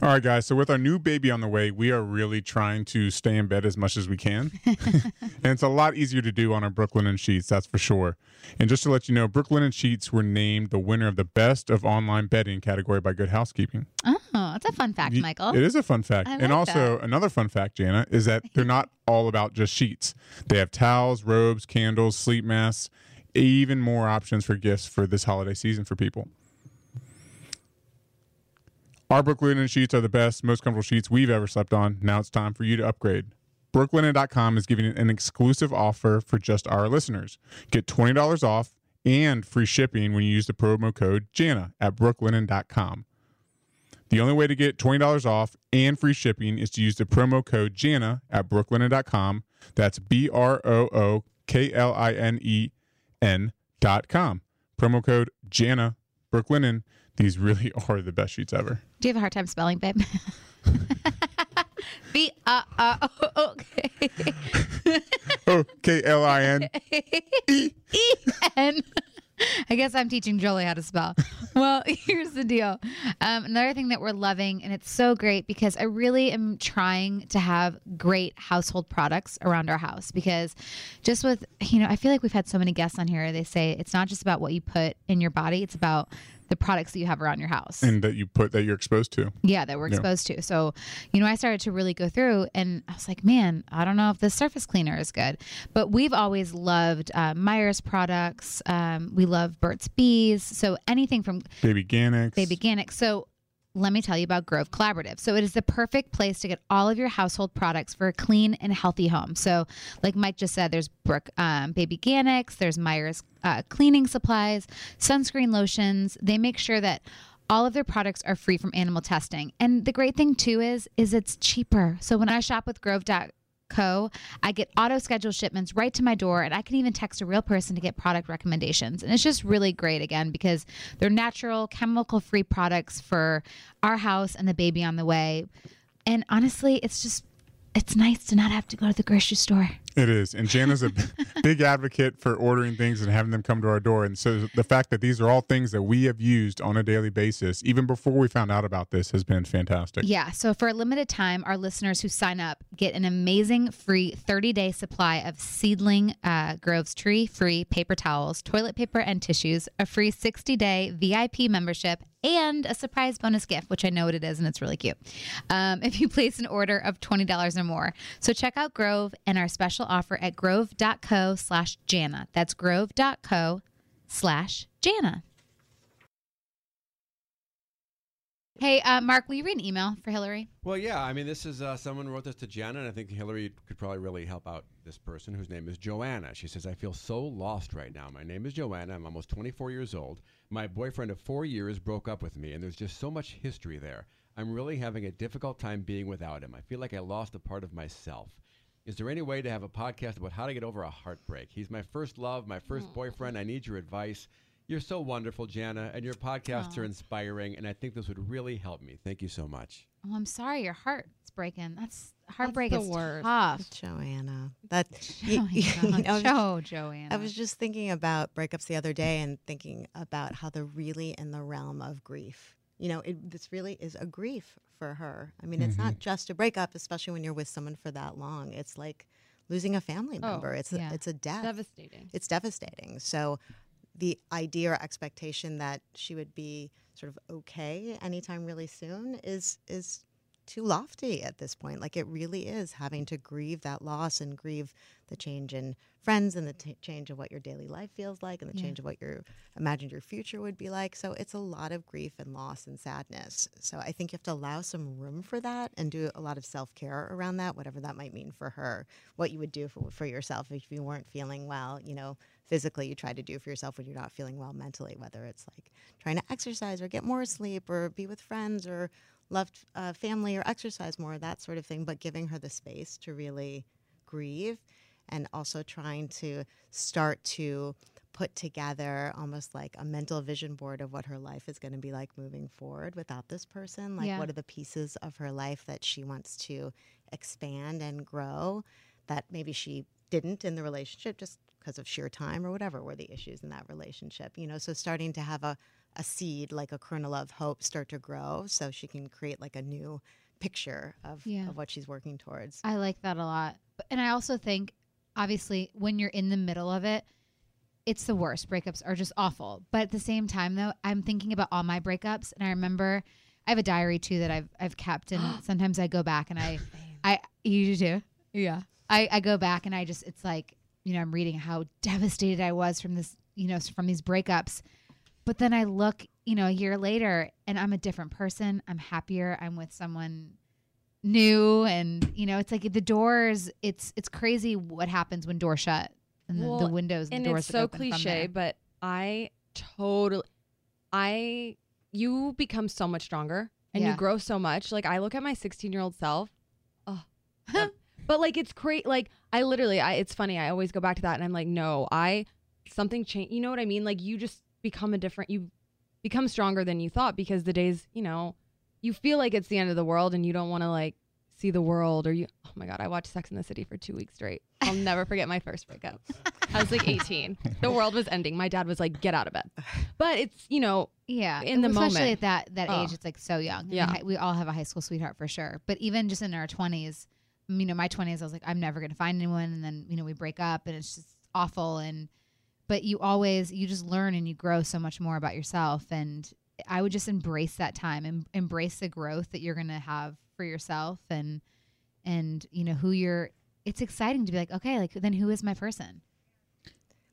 All right, guys. So with our new baby on the way, we are really trying to stay in bed as much as we can, and it's a lot easier to do on our Brooklinen Sheets, that's for sure. And just to let you know, Brooklinen Sheets were named the winner of the best of online bedding category by Good Housekeeping. Oh, that's a fun fact, Michael. It is a fun fact. I and like also, another fun fact, Jana, is that they're not all about just sheets. They have towels, robes, candles, sleep masks, even more options for gifts for this holiday season for people. Our Brooklinen sheets are the best, most comfortable sheets we've ever slept on. Now it's time for you to upgrade. Brooklinen.com is giving an exclusive offer for just our listeners. Get $20 off and free shipping when you use the promo code JANA at brooklinen.com. The only way to get $20 off and free shipping is to use the promo code JANA at brooklinen.com. That's B R O O K L I N E N dot com. Promo code JANA, Brooklinen. These really are the best sheets ever. Do you have a hard time spelling, babe? B uh, uh, okay. O K L I N. E N. I guess I'm teaching Jolie how to spell. Well, here's the deal. Um, another thing that we're loving, and it's so great because I really am trying to have great household products around our house because just with, you know, I feel like we've had so many guests on here. They say it's not just about what you put in your body, it's about the products that you have around your house. And that you put that you're exposed to. Yeah, that we're Yeah. exposed to. So, you know, I started to really go through and I was like, man, I don't know if this surface cleaner is good. But we've always loved uh, Meyer's products. Um, we love Burt's Bees. So anything from Babyganics. Baby. So let me tell you about Grove Collaborative. So it is the perfect place to get all of your household products for a clean and healthy home. So, like Mike just said, there's Brook um, Baby Organics, there's Meyer's uh, cleaning supplies, sunscreen lotions. They make sure that all of their products are free from animal testing. And the great thing too is is it's cheaper. So when I shop with Grove.co, I get auto scheduled shipments right to my door and I can even text a real person to get product recommendations. And it's just really great again because they're natural, chemical free products for our house and the baby on the way. And honestly, it's just it's nice to not have to go to the grocery store. It is. And Jana's a big advocate for ordering things and having them come to our door. And so the fact that these are all things that we have used on a daily basis, even before we found out about this, has been fantastic. Yeah. So for a limited time, our listeners who sign up get an amazing free 30 day supply of seedling uh, Groves tree free paper towels, toilet paper, and tissues, a free 60 day VIP membership, and a surprise bonus gift, which I know what it is, and it's really cute. Um, if you place an order of $20 or more. So check out Grove and our special offer at grove.co slash Jana. That's grove.co slash Jana. Hey, uh, Mark, will you read an email for Hillary? Well, yeah. I mean, this is uh, someone wrote this to Jenna, and I think Hillary could probably really help out this person whose name is Joanna. She says, I feel so lost right now. My name is Joanna. I'm almost 24 years old. My boyfriend of four years broke up with me, and there's just so much history there. I'm really having a difficult time being without him. I feel like I lost a part of myself. Is there any way to have a podcast about how to get over a heartbreak? He's my first love, my first mm. boyfriend. I need your advice. You're so wonderful, Jana, and your podcasts are inspiring, and I think this would really help me. Thank you so much. Oh, I'm sorry, your heart's breaking. That's heartbreak the is worst. tough. Joanna. That Oh, you- my you God. know, Joe, Joanna. I was just thinking about breakups the other day and thinking about how they're really in the realm of grief. You know, it, this really is a grief for her. I mean, it's not mm-hmm. just a breakup, especially when you're with someone for that long. It's like losing a family Oh, member. it's yeah. a, it's a death. Devastating. It's devastating. So, the idea or expectation that she would be sort of okay anytime really soon is is too lofty at this point. Like it really is having to grieve that loss and grieve the change in friends and the t- change of what your daily life feels like and the Yeah. change of what you imagined your future would be like. So it's a lot of grief and loss and sadness. So I think you have to allow some room for that and do a lot of self care around that, whatever that might mean for her. What you would do for, for yourself if you weren't feeling well, you know, physically you try to do for yourself when you're not feeling well mentally, whether it's like trying to exercise or get more sleep or be with friends or love uh, family or exercise more, that sort of thing. But giving her the space to really grieve and also trying to start to put together almost like a mental vision board of what her life is going to be like moving forward without this person. Like, Yeah. what are the pieces of her life that she wants to expand and grow that maybe she didn't in the relationship just because of sheer time or whatever were the issues in that relationship you know so starting to have a, a seed like a kernel of hope start to grow so she can create like a new picture of, Yeah. of what she's working towards I like that a lot. And I also think, obviously, when you're in the middle of it, it's the worst. Breakups are just awful. But at the same time, though, I'm thinking about all my breakups, and I remember I have a diary too that I've I've kept, and sometimes I go back and I, I you do, yeah. I I go back and I just it's like you know I'm reading how devastated I was from this you know from these breakups, but then I look you know, a year later and I'm a different person. I'm happier. I'm with someone new and you know, it's like the doors it's it's crazy what happens when doors shut and the, the windows and, doors it's so cliche, but I totally, I, you become so much stronger and Yeah. you grow so much. Like I look at my 16 year old self, oh, that- but like it's great. Like I literally, I it's funny. I always go back to that, and I'm like, no, I something changed. You know what I mean? Like you just become a different. You become stronger than you thought because the days, you know, you feel like it's the end of the world, and you don't want to like see the world or you oh my god i watched sex in the city for two weeks straight i'll never forget my first breakup i was like 18 the world was ending my dad was like get out of bed but it's you know Yeah, in the moment. especially at that that Oh. age, it's like so young. Yeah. we all have a high school sweetheart for sure. But even just in our twenties, you know, my twenties, I was like, I'm never gonna find anyone, and then you know, we break up, and it's just awful. And but you always you just learn and you grow so much more about yourself. And I would just embrace that time and embrace the growth that you're gonna have for yourself, and and you know who you're. It's exciting to be like, okay, like then who is my person?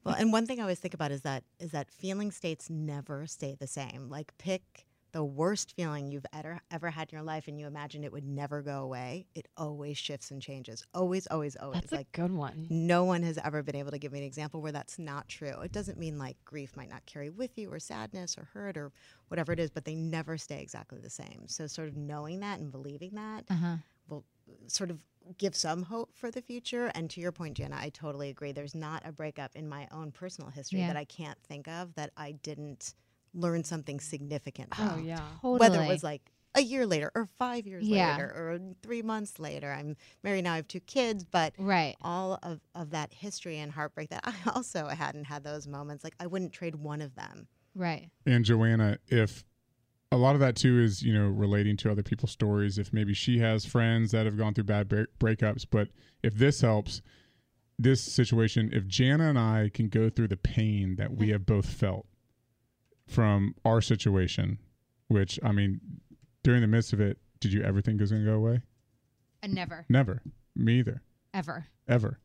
Well, and one thing I always think about is that is that feeling states never stay the same. Like pick the worst feeling you've ever ever had in your life, and you imagine it would never go away. It always shifts and changes. Always, always, always. that's like a good one no one has ever been able to give me an example where that's not true. It doesn't mean like grief might not carry with you, or sadness, or hurt, or whatever it is, but they never stay exactly the same. So, sort of knowing that and believing that Uh huh. will sort of give some hope for the future. And to your point, Jenna, I totally agree. There's not a breakup in my own personal history Yeah. that I can't think of that I didn't learn something significant oh from. yeah Totally. Whether it was like a year later or five years Yeah. later or three months later. I'm married now, I have two kids, but right. all of, of that history and heartbreak that I also hadn't had those moments, like I wouldn't trade one of them. Right. And Joanna, if a lot of that too is, you know, relating to other people's stories, if maybe she has friends that have gone through bad break- breakups, but if this helps, this situation, if Jana and I can go through the pain that we have both felt from our situation, which I mean, during the midst of it, did you ever think it was going to go away? Uh, never. Never. Me either. Ever. Ever.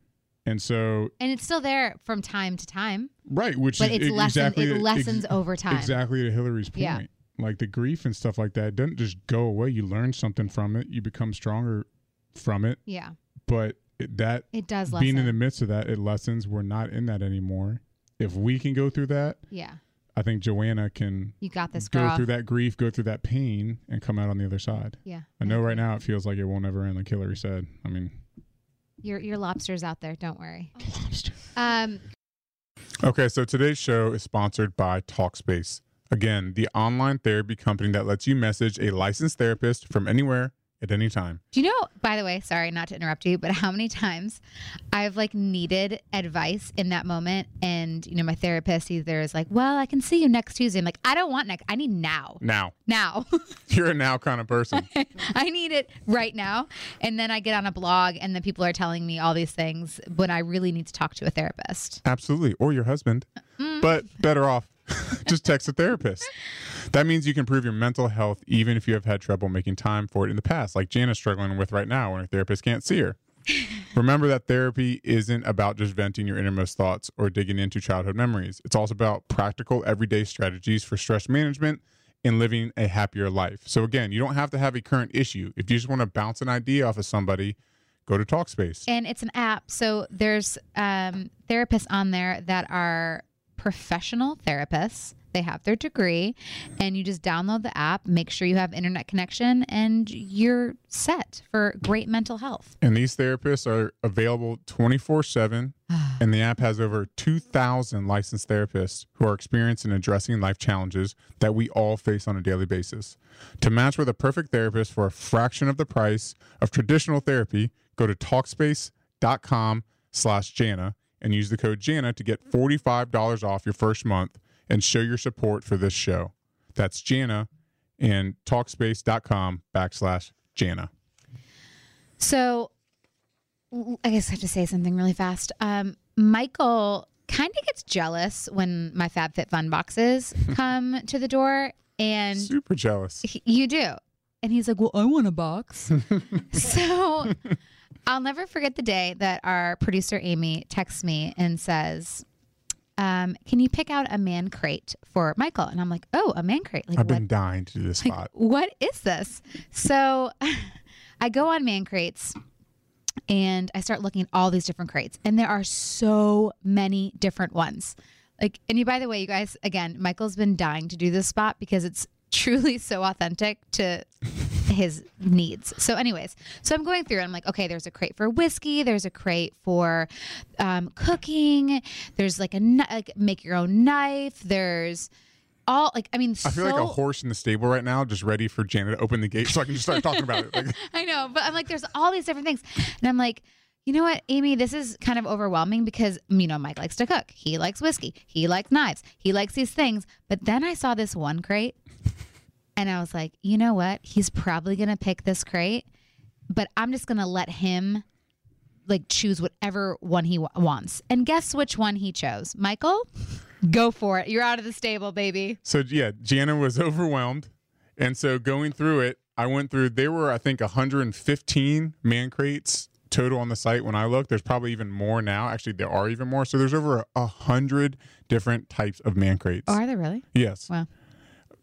And so, And it's still there from time to time, right, which but is it's exactly it ex- lessens over time. Exactly to Hillary's point. Yeah. Like the grief and stuff like that doesn't just go away. You learn something from it. You become stronger from it. Yeah, But it, that it does lessen. being in the midst of that, it lessens. We're not in that anymore. If we can go through that, yeah, I think Joanna can you got this, go girl. through that grief, go through that pain, and come out on the other side. Yeah, I know right now it feels like it won't ever end, like Hillary said. I mean, Your your lobster's out there. Don't worry. Um, Okay, so today's show is sponsored by Talkspace. Again, the online therapy company that lets you message a licensed therapist from anywhere at any time. do you know? By the way, sorry not to interrupt you, but how many times I've like needed advice in that moment, and you know, my therapist either is like, "Well, I can see you next Tuesday." I'm like, "I don't want next. I need now, Now, now." you're a now kind of person. I need it right now. And then I get on a blog and then people are telling me all these things when I really need to talk to a therapist. Absolutely. Or your husband. Mm. But better off, just text a therapist. That means you can improve your mental health even if you have had trouble making time for it in the past, like Jana's struggling with right now when her therapist can't see her. Remember that therapy isn't about just venting your innermost thoughts or digging into childhood memories. It's also about practical everyday strategies for stress management and living a happier life. So again, you don't have to have a current issue. If you just want to bounce an idea off of somebody, go to Talkspace. And it's an app. So there's um, therapists on there that are professional therapists. They have their degree, and you just download the app, make sure you have internet connection, and you're set for great mental health. And these therapists are available 24 7. And the app has over 2,000 licensed therapists who are experienced in addressing life challenges that we all face on a daily basis. To match with a perfect therapist for a fraction of the price of traditional therapy, go to Talkspace.com slash Jana and use the code Jana to get $45 off your first month and show your support for this show. That's Jana and Talkspace.com backslash Jana. So, I guess I have to say something really fast. Um, Michael kind of gets jealous when my FabFitFun boxes come to the door, and Super jealous. he- you do. And he's like, "Well, I want a box." so, I'll never forget the day that our producer Amy texts me and says, um, can you pick out a man crate for Michael? And I'm like, oh, a man crate. Like I've what? been dying to do this like, spot. what is this? So I go on man crates and I start looking at all these different crates, and there are so many different ones. Like, and you, by the way, you guys, again, Michael's been dying to do this spot because it's truly so authentic to his needs. So, anyways, so I'm going through and I'm like, okay, there's a crate for whiskey, there's a crate for um, cooking, there's like a like make your own knife, there's all like I mean, I feel so, like a horse in the stable right now, just ready for Janet to open the gate so I can just start talking about it. Like, I know, but I'm like, there's all these different things. And I'm like, you know what, Amy, this is kind of overwhelming because, you know, Mike likes to cook. He likes whiskey. He likes knives. He likes these things. But then I saw this one crate and I was like, you know what? He's probably going to pick this crate, but I'm just going to let him like choose whatever one he w- wants. And guess which one he chose? Michael, go for it. You're out of the stable, baby. so yeah, Jana was overwhelmed, and so going through it, I went through. There were I think 115 man crates total on the site when I looked. There's probably even more now. Actually, there are even more. So there's over a hundred different types of man crates. Oh, are there really? yes. Wow.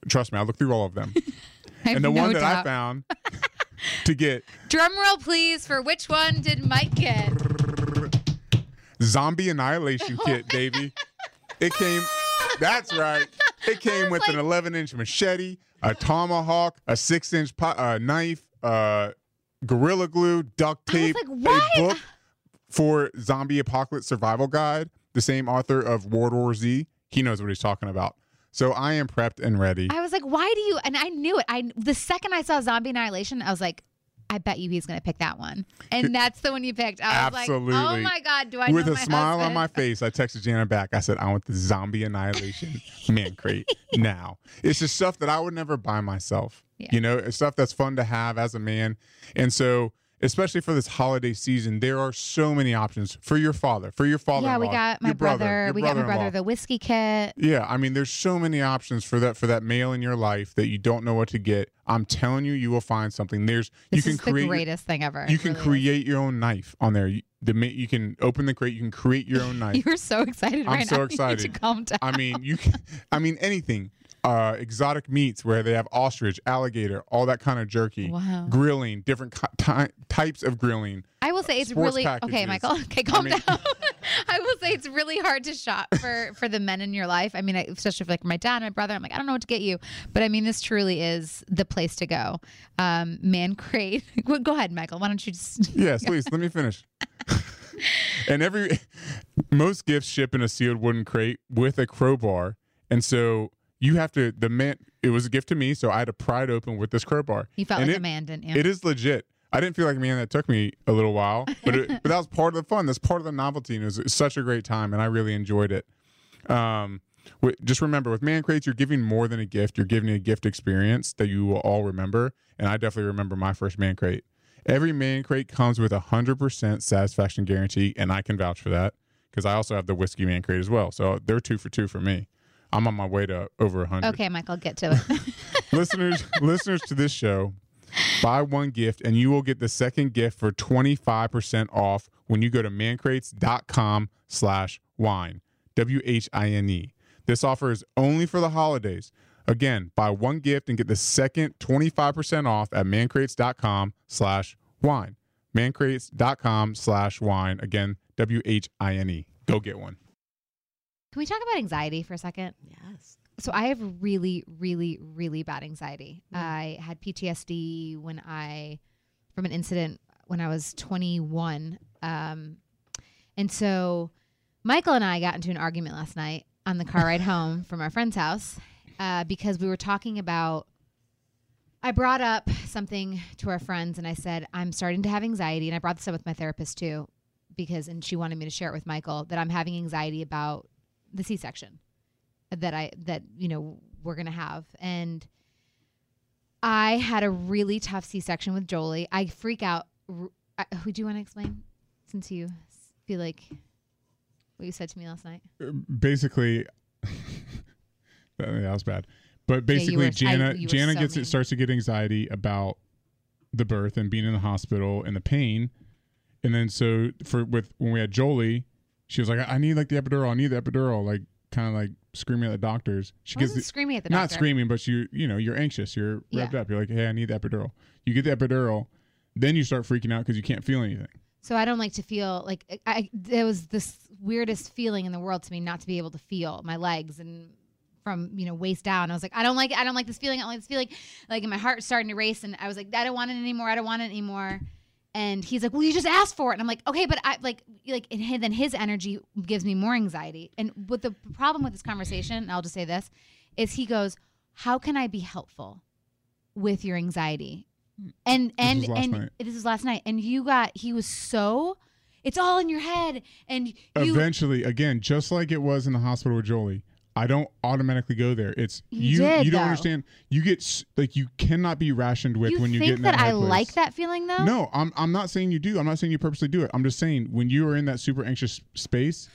Trust me, I looked through all of them. And the no one that I found to get Drum roll, please, for which one did Mike get? zombie annihilation kit, baby. It came. That's right. It came with an 11 inch machete, a tomahawk, a six inch po- uh, knife, uh, gorilla glue, duct tape, like, what? a book for zombie apocalypse survival guide. The same author of World War Z. He knows what he's talking about. So I am prepped and ready. I was like, why do you? And I knew it. I the second I saw Zombie Annihilation, I was like, I bet you he's going to pick that one. And that's the one you picked. I was like, oh Absolutely. my god, do I With a my smile on my face, I texted Jana back. I said, I want the zombie annihilation man crate now. It's just stuff that I would never buy myself. Yeah. You know, it's stuff that's fun to have as a man. And so, especially for this holiday season, there are so many options for your father, for your father. Yeah, we got my your brother, brother. we got my brother-in-law. the whiskey kit. Yeah, I mean, there's so many options for that for that male in your life that you don't know what to get. I'm telling you, you will find something. There's This you can is create the greatest thing ever. you can really is. create your own knife on there. You, the you can open the crate. You can create your own knife. You're so excited I'm right so now. excited. You need to calm down. I mean, you can. I mean, anything. Uh, exotic meats where they have ostrich, alligator, all that kind of jerky. Wow. Grilling, different ty- types of grilling. I will say it's really okay. Michael. Okay, calm mean- down. I will say it's really hard to shop for for the men in your life. I mean, I- especially for like my dad and my brother. I'm like, I don't know what to get you, but I mean, this truly is the place to go. Um, man, crate. Go ahead, Michael. Why don't you just? Yes, please. let me finish. and every most gifts ship in a sealed wooden crate with a crowbar, and so you have to. The man. It was a gift to me, so I had to pry it open with this crowbar. You felt And like it- a man, didn't you? It is legit. I didn't feel like a man. That took me a little while, but it, but that was part of the fun. That's part of the novelty, and it was such a great time, and I really enjoyed it. Um, just remember, with man crates, you're giving more than a gift. You're giving a gift experience that you will all remember, and I definitely remember my first man crate. Every man crate comes with a hundred percent satisfaction guarantee, and I can vouch for that because I also have the whiskey man crate as well. So they're two for two for me. I'm on my way to over a hundred. Okay, Michael, get to it. listeners listeners to this show buy one gift and you will get the second gift for 25% off when you go to mancrates.com slash whine w-h-i-n-e this offer is only for the holidays. Again buy one gift and get the second 25% off at mancrates.com slash whine mancrates.com slash whine. Again w-h-i-n-e go get one Can we talk about anxiety for a second? Yes. so I have really, really, really bad anxiety. Mm. I had PTSD when I, from an incident when I was 21. Um, and so Michael and I got into an argument last night on the car ride home from our friend's house uh, because we were talking about. I brought up something to our friends and I said, I'm starting to have anxiety. And I brought this up with my therapist too, because, and she wanted me to share it with Michael, that I'm having anxiety about the C section that I that you know we're gonna have, and I had a really tough C-section with Jolie. I freak out. I, who do you want to explain? Since you feel like what you said to me last night. Uh, basically that was bad but Yeah, basically were- jana were jana so gets mean. it starts to get anxiety about the birth and being in the hospital and the pain and then so for with when we had jolie she was like, I I need like the epidural. I need the epidural. Like kind of like screaming at the doctors. She I gets wasn't the, screaming at the not doctor. screaming, but you you know you're anxious. You're revved Yeah. up. You're like, hey, I need the epidural. You get the epidural, then you start freaking out because you can't feel anything. So I don't like to feel like I, I there was this weirdest feeling in the world to me not to be able to feel my legs and from you know waist down. I was like, I don't like it. I don't like this feeling. I don't like this feeling. Like and my heart starting to race, and I was like, I don't want it anymore. I don't want it anymore. And he's like, Well, you just asked for it. And I'm like, Okay, but I like like and his, then his energy gives me more anxiety. And what the problem with this conversation, and I'll just say this, is he goes, How can I be helpful with your anxiety? And and last and night. this is last night. And you got he was so it's all in your head and you Eventually, again, just like it was in the hospital with Jolie, I don't automatically go there. It's You you. did, you don't though. understand. You get like you cannot be rationed with you when you think get in that, that, I place. like that feeling though? No, I'm I'm not saying you do. I'm not saying you purposely do it. I'm just saying when you are in that super anxious space,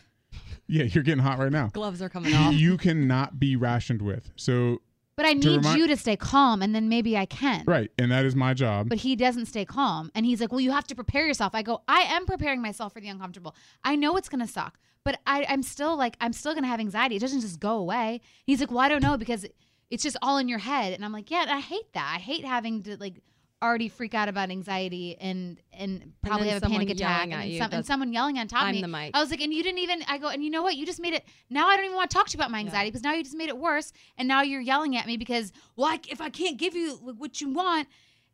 yeah, you're getting hot right now. Gloves are coming off. you cannot be rationed with. So But I To need remind- you to stay calm and then maybe I can. right, and that is my job. But he doesn't stay calm. And he's like, Well, you have to prepare yourself. I go, I am preparing myself for the uncomfortable. I know it's gonna suck. But I, I'm still like I'm still gonna have anxiety. It doesn't just go away. He's like, Well, I don't know because it's just all in your head. And I'm like, Yeah, I hate that. I hate having to like already freak out about anxiety and and probably then have a panic attack and, you. some, and someone yelling on top of I'm me. the mic. I was like, and you didn't even. I go, and you know what? You just made it. Now I don't even want to talk to you about my anxiety because now you just made it worse, and now you're yelling at me because, well, I, if I can't give you what you want,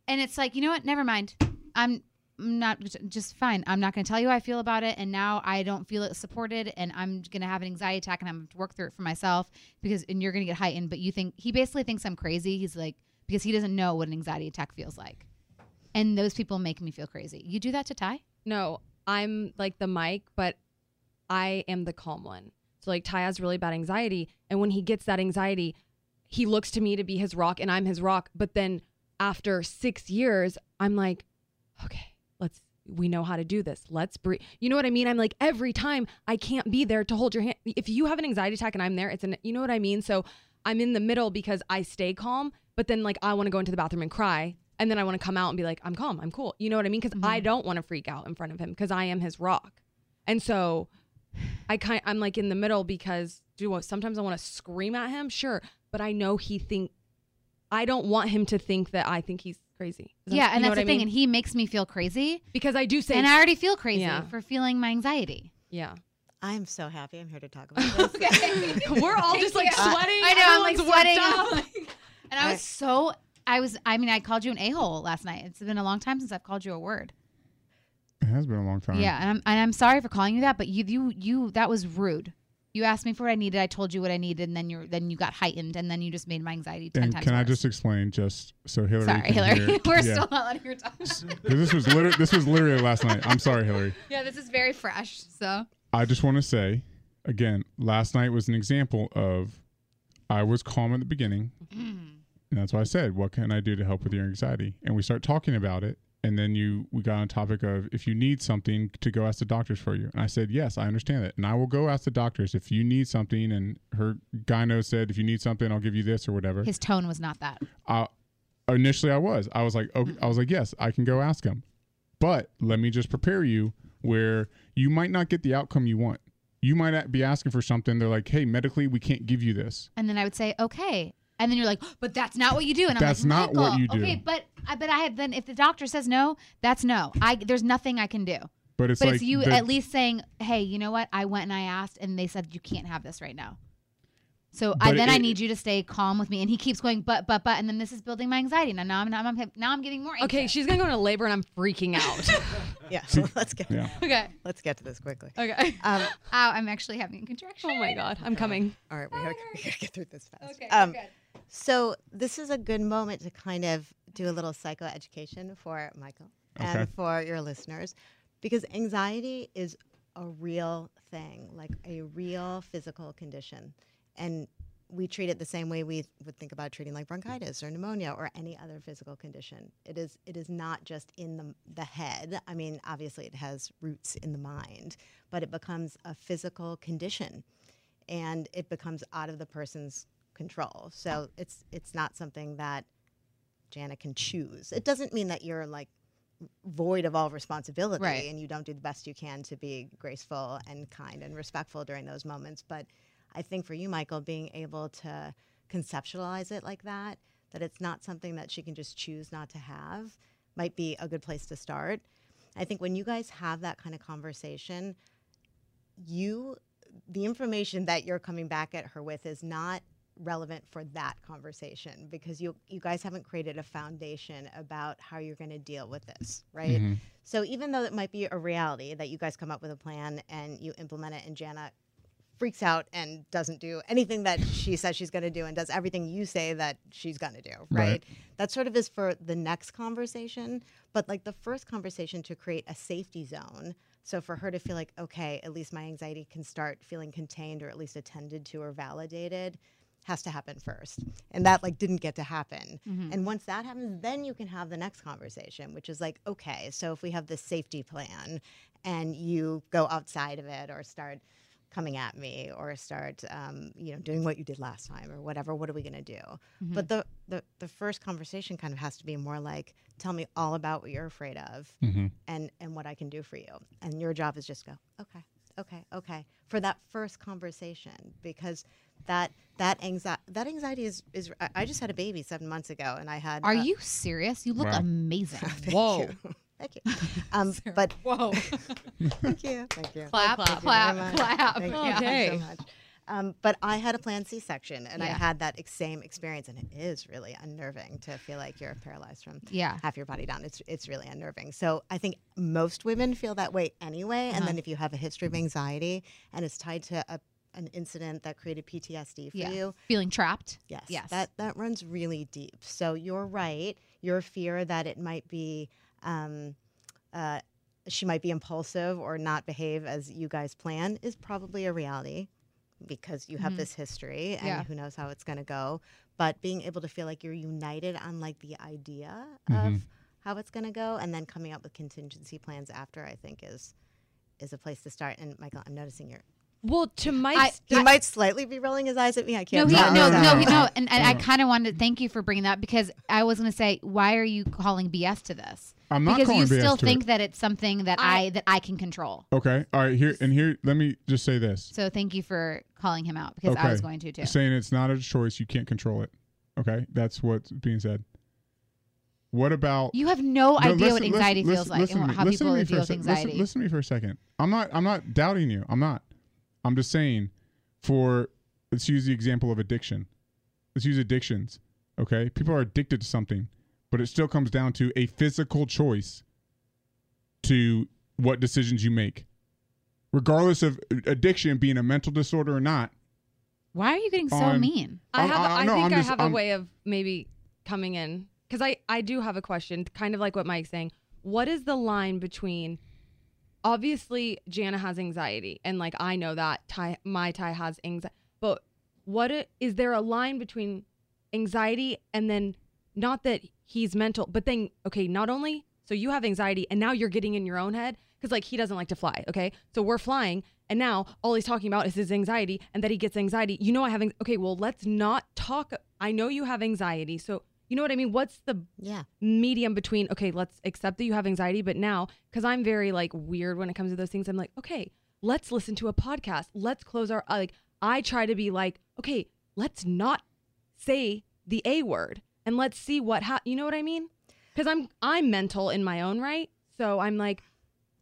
and it's like, you know what? Never mind. I'm not just fine. I'm not going to tell you how I feel about it, and now I don't feel it supported, and I'm going to have an anxiety attack, and I'm going to work through it for myself because, and you're going to get heightened. But you think he basically thinks I'm crazy. He's like because he doesn't know what an anxiety attack feels like, and those people make me feel crazy. You do that to Ty? No, I'm like the mic, but I am the calm one. So like Ty has really bad anxiety, and when he gets that anxiety, he looks to me to be his rock, and I'm his rock. But then after six years, I'm like, okay, let's. We know how to do this. Let's breathe. You know what I mean? I'm like every time I can't be there to hold your hand. If you have an anxiety attack and I'm there, it's an. You know what I mean? So I'm in the middle because I stay calm, but then like I want to go into the bathroom and cry. And then I want to come out and be like, I'm calm, I'm cool. You know what I mean? Because I mm-hmm. don't want to freak out in front of him because I am his rock. And so I kind I'm like in the middle because do what sometimes I want to scream at him, sure, but I know he think I don't want him to think that I think he's crazy. Does Yeah, and that's the I thing. And he makes me feel crazy, because I do say and I already feel crazy Yeah. for feeling my anxiety. yeah. I'm so happy I'm here to talk about this. We're all just like sweating. I know, I'm like sweating. up. I'm like- and I I- was so, I was, I mean, I called you an a hole last night. It's been a long time since I've called you a word. it has been a long time. Yeah, and I'm, and I'm sorry for calling you that, but you, you, you, that was rude. You asked me for what I needed. I told you what I needed, and then you're, then you got heightened, and then you just made my anxiety ten And times can I just explain, just so Hillary? Sorry, Hillary. hear- We're yeah. still not letting her talk. 'Cause this was literally this was literally last night. I'm sorry, Hillary. yeah, this is very fresh. So I just want to say again, last night was an example of I was calm at the beginning. Mm. And that's why I said, what can I do to help with your anxiety? And we start talking about it. And then you we got on topic of if you need something to go ask the doctors for you. And I said, Yes, I understand that. And I will go ask the doctors if you need something and her gyno said if you need something, I'll give you this or whatever. his tone was not that. uh, initially I was. I was like, okay, I was like, yes, I can go ask him, but let me just prepare you where you might not get the outcome you want. You might be asking for something. They're like, hey, medically, we can't give you this. And then I would say, okay. And then you're like, but that's not what you do. And I'm That's like, not what you do. Okay, but I but I have then if the doctor says no, that's no. I there's nothing I can do. But it's but like it's you the- at least saying, hey, you know what? I went and I asked, and they said you can't have this right now. So I, But then I need you to stay calm with me. And he keeps going, but but but, and then this is building my anxiety. Now now I'm now I'm now I'm getting more. Anxious. Okay, she's gonna go into labor and I'm freaking out. yeah, let's get Yeah. okay. let's get to this quickly. okay. Um, Ow, I'm actually having a contraction. Oh my god, I'm coming. all right, we gotta, we gotta get through this fast. Okay, Um, good. So this is a good moment to kind of do a little psychoeducation for Michael Okay. and for your listeners, because anxiety is a real thing, like a real physical condition, and we treat it the same way we would think about treating like bronchitis or pneumonia or any other physical condition. It is it is not just in the the head. I mean, obviously it has roots in the mind, but it becomes a physical condition and it becomes out of the person's control. So it's it's not something that Jana can choose. It doesn't mean that you're like void of all responsibility Right. and you don't do the best you can to be graceful and kind and respectful during those moments. But I think for you, Michael, being able to conceptualize it like that, that it's not something that she can just choose not to have, might be a good place to start. I think when you guys have that kind of conversation, you the information that you're coming back at her with is not relevant for that conversation because you you guys haven't created a foundation about how you're going to deal with this, right? Mhm. So even though it might be a reality that you guys come up with a plan and you implement it and Jana freaks out and doesn't do anything that she says she's going to do and does everything you say that she's going to do, right? Right. That sort of is for the next conversation, but like the first conversation to create a safety zone. So for her to feel like, okay, at least my anxiety can start feeling contained or at least attended to or validated has to happen first. And that like didn't get to happen. And once that happens, then you can have the next conversation, which is like, okay, so if we have this safety plan and you go outside of it or start coming at me or start um, you know doing what you did last time or whatever what are we going to do but the, the the first conversation kind of has to be more like tell me all about what you're afraid of Mhm. and and what i can do for you and your job is just go okay okay okay for that first conversation because that that anxiety that anxiety is is I- i just had a baby seven months ago and i had Are uh, you serious? You look Wow. amazing. thank Whoa. you. thank you um but Whoa. thank you thank you clap, Thank you clap, much. clap. Thank you Okay. so much. Um, but I had a planned C-section, and I had that ex- same experience, and it is really unnerving to feel like you're paralyzed from Yeah. half your body down. It's it's really unnerving. So I think most women feel that way anyway. And Uh-huh. then if you have a history of anxiety and it's tied to a, an incident that created PTSD for Yeah. you, Feeling trapped. Yes. Yes. That that runs really deep. So you're right. Your fear that it might be um, uh, she might be impulsive or not behave as you guys plan is probably a reality because you have Mhm. this history and Yeah. who knows how it's going to go. But being able to feel like you're united on like the idea Mhm. of how it's going to go and then coming up with contingency plans after, I think is is a place to start. And Michael, I'm noticing you're. Well, to Mike's, He might slightly be rolling his eyes at me. I can't. he, tell. no, no, no, no. he, no, and, and I kind of wanted to thank you for bringing that because I was going to say, why are you calling BS to this? I'm not because calling you BS still think it. that it's something that I, I- that I can control. Okay. All right. Here and here. Let me just say this. So thank you for calling him out because I was going to too. Saying it's not a choice. You can't control it. Okay. That's what's being said. What about You have no, No, idea listen- what anxiety listen- feels like listen and to me- how people to deal for a with sec- listen- anxiety. Listen, to me for a second. I'm not. I'm not doubting you. I'm not. I'm just saying. For let's use the example of addiction. Let's use addictions. Okay, people are addicted to something, but it still comes down to a physical choice to what decisions you make, regardless of addiction being a mental disorder or not. Why are you getting so on- mean? I have. I- I, no, think I'm I have a I'm- way of maybe coming in because I I do have a question, kind of like what Mike's saying. What is the line between? Obviously, Jana has anxiety, and like I know that Ty, my Ty has anxiety. But what i- there a line between anxiety and then not that he's mental, but then okay, not only so you have anxiety and now you're getting in your own head because like he doesn't like to fly. Okay, so we're flying and now all he's talking about is his anxiety and that he gets anxiety. You know, I have. Okay, well, let's not talk. I know you have anxiety, so you know what I mean. What's the Yeah. medium between okay let's accept that you have anxiety but now because i'm very like weird when it comes to those things i'm like okay let's listen to a podcast. Let's close our like i try to be like okay let's not say the a word and let's see what ha- you know what i mean? Because i'm i'm mental in my own right. So i'm like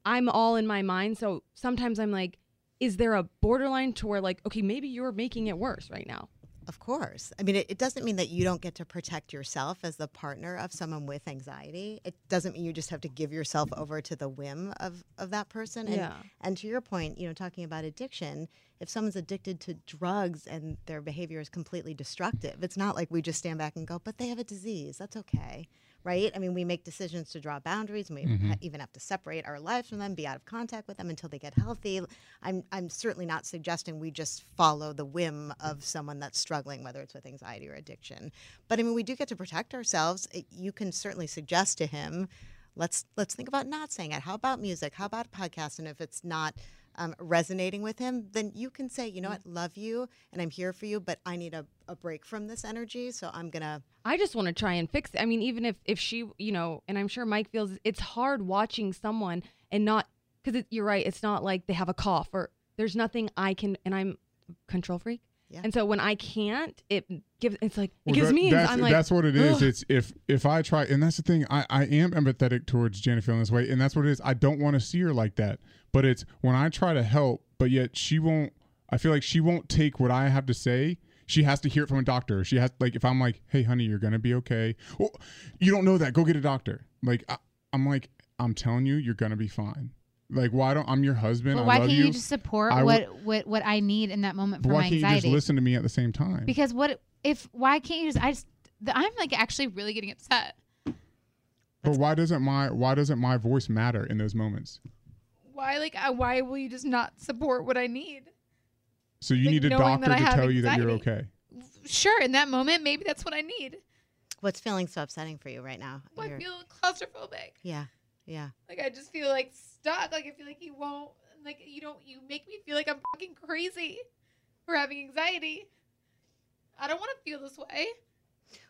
i'm all in my mind. So sometimes i'm like is there a borderline to where like okay maybe you're making it worse right now Of course. I mean, it, it doesn't mean that you don't get to protect yourself as the partner of someone with anxiety. It doesn't mean you just have to give yourself over to the whim of, of that person. And, Yeah. and to your point, you know, talking about addiction, if someone's addicted to drugs and their behavior is completely destructive, it's not like we just stand back and go, but they have a disease. That's okay. Right? I mean, we make decisions to draw boundaries and we ha- mm-hmm. even have to separate our lives from them, be out of contact with them until they get healthy. I'm, I'm certainly not suggesting we just follow the whim of someone that's struggling, whether it's with anxiety or addiction. But I mean, we do get to protect ourselves. It, you can certainly suggest to him, let's let's think about not saying it. How about music? How about a podcast? And if it's not um, resonating with him, then you can say, you know what, love you, and I'm here for you, but I need a, a break from this energy, so I'm gonna. I just want to try and fix it. I mean, even if if she, you know, and I'm sure Mike feels it's hard watching someone and not because you're right. It's not like they have a cough or there's nothing I can, and I'm control freak. Yeah. And so when I can't, it gives. It's like it gives that- me. That's, I'm like, that's what it is. "Ugh." It's if if I try, and that's the thing. I I am empathetic towards Janet feeling this way, and that's what it is. I don't want to see her like that. But it's when I try to help, but yet she won't. I feel like she won't take what I have to say. She has to hear it from a doctor. She has like if I'm like, "Hey, honey, you're gonna be okay." Well, you don't know that. Go get a doctor. Like I, I'm like, I'm telling you, you're gonna be fine. Like why don't I'm your husband? But I why love can't you. you just support I what, what what I need in that moment for why my can't you just listen to me at the same time? Because what if why can't you just I just I'm like actually really getting upset. but why doesn't my why doesn't my voice matter in those moments? Why like uh, why will you just not support what I need? So you Like, need a doctor to have tell you that you're okay. Sure, in that moment maybe that's what I need. What's feeling so upsetting for you right now? I You're- feel claustrophobic. yeah, yeah. Like I just feel like stuck. Like I feel like you won't. Like you don't. You make me feel like I'm fucking crazy for having anxiety. I don't want to feel this way.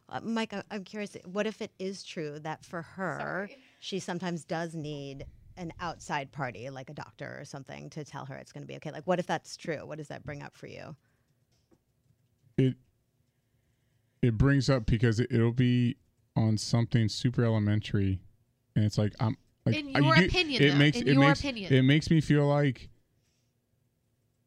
Uh, Mike, I- I'm curious. What if it is true that for her, Sorry. she sometimes does need an outside party, like a doctor or something, to tell her it's going to be okay? Like, what if that's true? What does that bring up for you? It it brings up because it, it'll be on something super elementary, and it's like I'm like In uh, you your opinion, It though. makes In it your makes opinion. it makes me feel like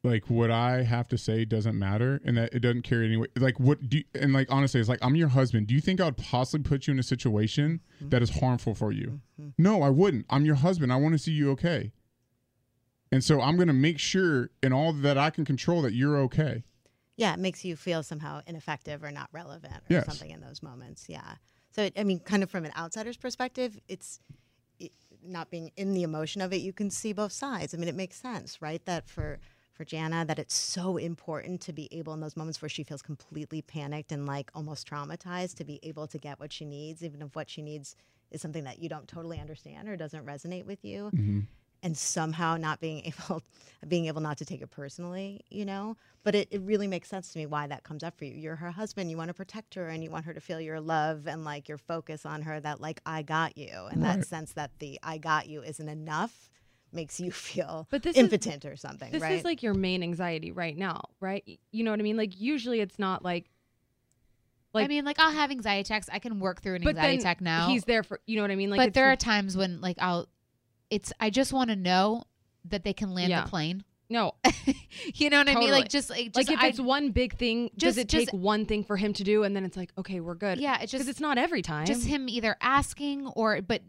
like what I have to say doesn't matter, and that it doesn't carry any weight. Like what do you, and like honestly, it's like I'm your husband. Do you think I would possibly put you in a situation mm-hmm. that is harmful for you? Mm-hmm. No, I wouldn't. I'm your husband. I want to see you okay. And so I'm going to make sure in all that I can control that you're okay. Yeah, it makes you feel somehow ineffective or not relevant or Yes. something in those moments. Yeah. So, it, I mean, kind of from an outsider's perspective, it's it, not being in the emotion of it. You can see both sides. I mean, it makes sense, right? That for for Jana, that it's so important to be able in those moments where she feels completely panicked and like almost traumatized to be able to get what she needs, even if what she needs is something that you don't totally understand or doesn't resonate with you. Mm-hmm. And somehow not being able being able not to take it personally you know? But it, it really makes sense to me why that comes up for you. You're her husband. You want to protect her and you want her to feel your love and like your focus on her that like i got you. And that sense that the i got you isn't enough makes you feel But this is- impotent or something this right is like your main anxiety right now, right? You know what I mean? Like usually it's not like Like, I mean, like I'll have anxiety attacks. I can work through an but anxiety attack now. he's there for you know what I mean? Like but it's there are times when like I'll. It's I just want to know that they can land Yeah. the plane. no you know what I mean? Like just like just like if I, it's one big thing, just- does it just- take one thing for him to do, and then it's like okay, we're good? yeah, it's because just it's not every time. just him either asking or but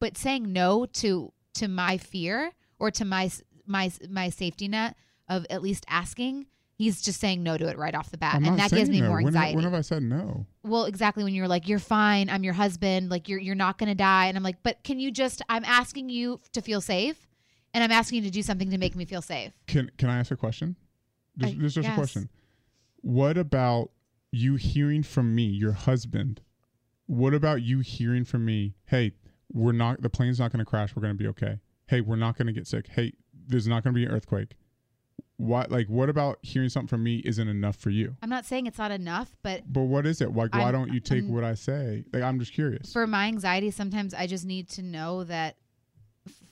but saying no to to my fear or to my my my safety net of at least asking. He's just saying no to it right off the bat, I'm and that gives me no. more anxiety. When have I said no? well, exactly when you're like, you're fine, I'm your husband, like you're you're not gonna die, and I'm like, but can you just? I'm asking you to feel safe, and I'm asking you to do something to make me feel safe. Can Can I ask a question? This, I this is just uh, guess. a question. What about you hearing from me, your husband? What about you hearing from me? Hey, we're not. The plane's not going to crash. We're going to be okay. Hey, we're not going to get sick. Hey, there's not going to be an earthquake. What like what about hearing something from me isn't enough for you? I'm not saying it's not enough, but But what is it? Like why I'm- don't you take I'm- what I say? Like I'm just curious. for my anxiety, sometimes I just need to know that.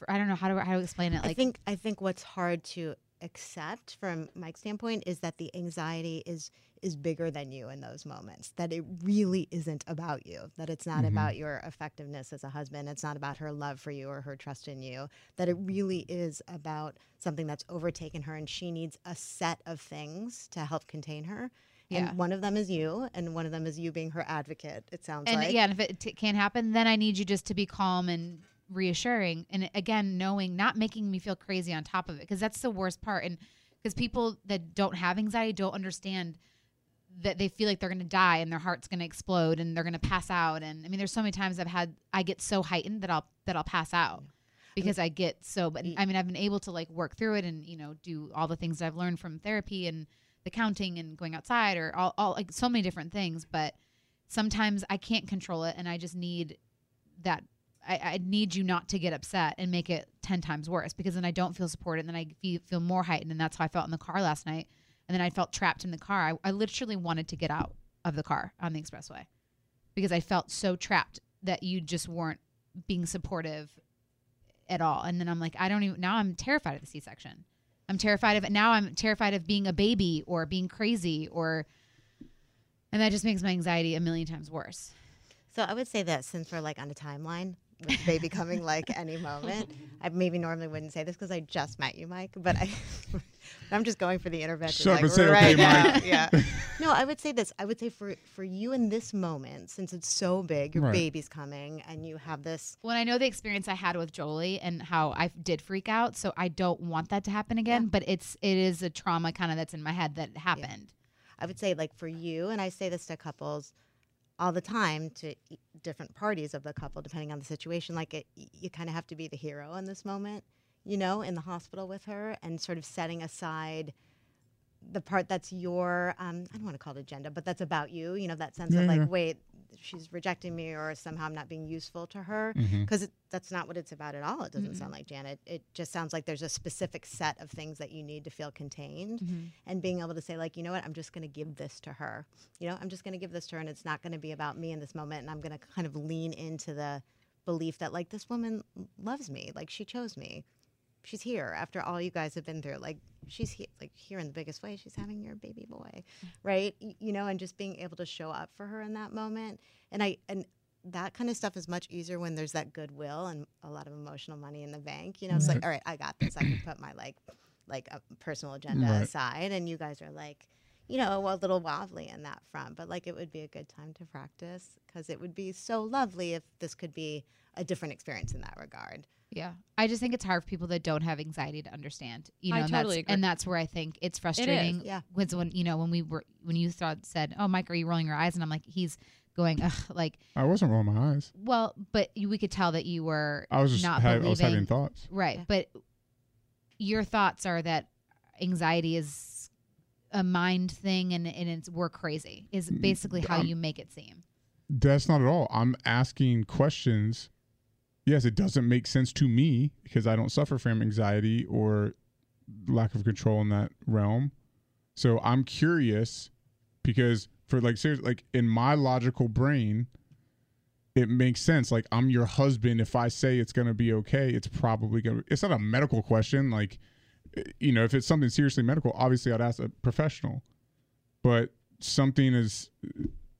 I don't know how to how to explain it. Like i think I think what's hard to accept from Mike's standpoint is that the anxiety is is bigger than you in those moments. That it really isn't about you. That it's not Mhm. about your effectiveness as a husband. It's not about her love for you or her trust in you. That it really is about something that's overtaken her and she needs a set of things to help contain her. Yeah. And one of them is you, and one of them is you being her advocate. It sounds and like. yeah, and if it t- can't happen, then I need you just to be calm and reassuring, and again, knowing, not making me feel crazy on top of it, because that's the worst part. And because people that don't have anxiety don't understand that they feel like they're going to die and their heart's going to explode and they're going to pass out. And I mean, there's so many times I've had I get so heightened that I'll that I'll pass out because I get so. But I mean, I've been able to like work through it and you know do all the things I've learned from therapy and the counting and going outside or all, all like so many different things. But sometimes I can't control it and I just need that I, I need you not to get upset and make it 10 times worse because then I don't feel supported and then I feel, feel more heightened. And that's how I felt in the car last night. And then I felt trapped in the car. I, I literally wanted to get out of the car on the expressway because I felt so trapped that you just weren't being supportive at all. And then I'm like, I don't even, now I'm terrified of the C section. I'm terrified of it. Now I'm terrified of being a baby or being crazy or, and that just makes my anxiety a million times worse. So I would say that since we're like on a timeline, with the baby coming like any moment, I maybe normally wouldn't say this because I just met you, Mike. But I, I'm just going for the intervention. Shut up like, and say, right "Okay, now. Mike." Yeah. No, I would say this. I would say for for you in this moment, since it's so big, your Right. baby's coming, and you have this. When I know the experience I had with Jolie and how I did freak out, so I don't want that to happen again. But it's it is a trauma kind of that's in my head that happened. I would say like for you, and I say this to couples all the time to different parties of the couple, depending on the situation. Like it, you kind of have to be the hero in this moment, you know, in the hospital with her, and sort of setting aside the part that's your um, I don't want to call it agenda, but that's about you. You know, that sense Yeah, of like, yeah. wait, she's rejecting me, or somehow I'm not being useful to her, because that's not what it's about at all. It doesn't Mm-mm. sound like Janet. It just sounds like there's a specific set of things that you need to feel contained Mm-hmm. and being able to say like you know what i'm just going to give this to her you know i'm just going to give this to her and it's not going to be about me in this moment and i'm going to kind of lean into the belief that like this woman loves me like she chose me she's here after all you guys have been through. Like she's here like here in the biggest way. She's having your baby boy mm-hmm. right? Y- you know and just being able to show up for her in that moment. And i and that kind of stuff is much easier when there's that goodwill and a lot of emotional money in the bank. You know it's like mm-hmm. all right i got this. I can put my like like a personal agenda Right. aside. And you guys are like you know a little wobbly in that front. But like it would be a good time to practice because it would be so lovely if this could be a different experience in that regard Yeah, I just think it's hard for people that don't have anxiety to understand. You know, I and totally that's, agree. and that's where I think it's frustrating. yeah. was when you know when we were when you thought said, "Oh, Mike, are you rolling your eyes?" And I'm like, he's going, Ugh, like, I wasn't rolling my eyes. well, but you, we could tell that you were I was just not ha- I was having thoughts. Right. Yeah. But your thoughts are that anxiety is a mind thing and, and it's we're crazy is basically how Um, you make it seem. That's not at all. I'm asking questions. Yes, it doesn't make sense to me because I don't suffer from anxiety or lack of control in that realm. So I'm curious because for like seriously, like in my logical brain, it makes sense. Like I'm your husband. If I say it's gonna be okay, it's probably gonna. It's not a medical question. Like, you know, if it's something seriously medical, obviously I'd ask a professional. But something is,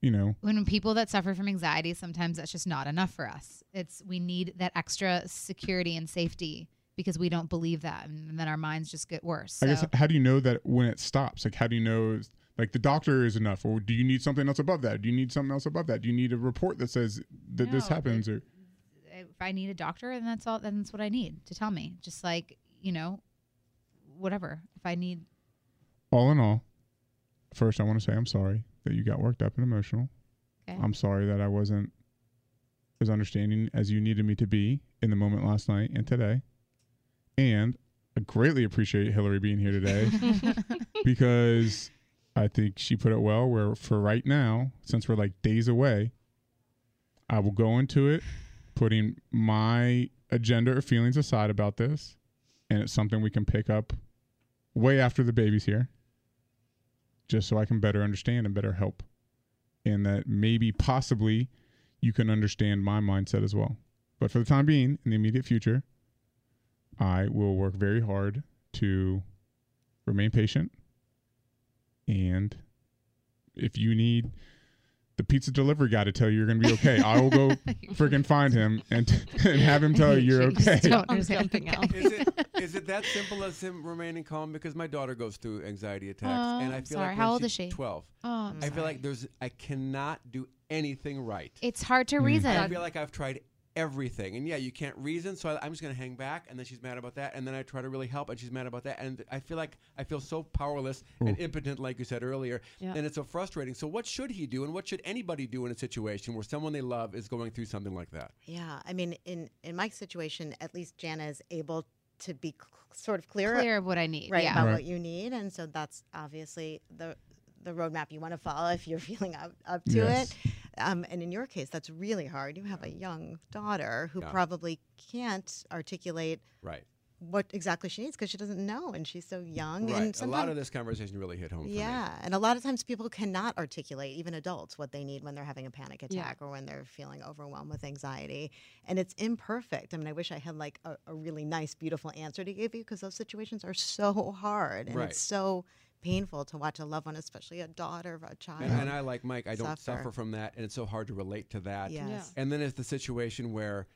you know, When people that suffer from anxiety, sometimes that's just not enough for us. It's we need that extra security and safety because we don't believe that, and then our minds just get worse. I guess how do you know that when it stops? Like how do you know like the doctor is enough or do you need something else above that? Do you need something else above that? Do you need a report that says that this No, happens or if I need a doctor, then that's all. Then that's what I need to tell me. Just like you know, whatever. If I need, all in all, first I want to say I'm sorry that you got worked up and emotional. Okay. I'm sorry that I wasn't as understanding as you needed me to be in the moment last night and today. And I greatly appreciate Hillary being here today because I think she put it well where for right now, since we're like days away, I will go into it putting my agenda or feelings aside about this. And it's something we can pick up way after the baby's here, just so I can better understand and better help. And that maybe possibly you can understand my mindset as well. But for the time being, in the immediate future, I will work very hard to remain patient. And if you need the pizza delivery guy to tell you you're going to be okay, I will go freaking find him and, and have him tell you you're Just okay. don't I'm understand. jumping. Is it is it that simple as him remaining calm? Because my daughter goes through anxiety attacks, Oh, and I feel sorry. like How old is she? Twelve. Oh, I'm I feel sorry. like there's I cannot do anything right. it's hard to Mm. reason. I feel like I've tried everything, and yeah, you can't reason, so I, I'm just gonna hang back, and then she's mad about that, and then I try to really help, and she's mad about that, and I feel like I feel so powerless and hmm. impotent, like you said earlier, Yeah. and it's so frustrating. So what should he do, and what should anybody do in a situation where someone they love is going through something like that? yeah i mean in in my situation at least jana is able to be cl- sort of clear, clear of what I need. right yeah. about Right. what you need and so that's obviously the the roadmap you want to follow if you're feeling up, up to Yes. it Um, and in your case, that's really hard. You have a young daughter who Yeah. probably can't articulate Right. what exactly she needs because she doesn't know and she's so young. Right. And a lot of this conversation really hit home for me. yeah, and a lot of times people cannot articulate, even adults, what they need when they're having a panic attack or when they're feeling overwhelmed with anxiety. And it's imperfect. I mean, I wish I had like a, a really nice, beautiful answer to give you because those situations are so hard and Right. it's so painful to watch a loved one, especially a daughter of a child. And, and I like Mike. I don't Suffer. suffer from that, and it's so hard to relate to that. yes. And then it's the situation where,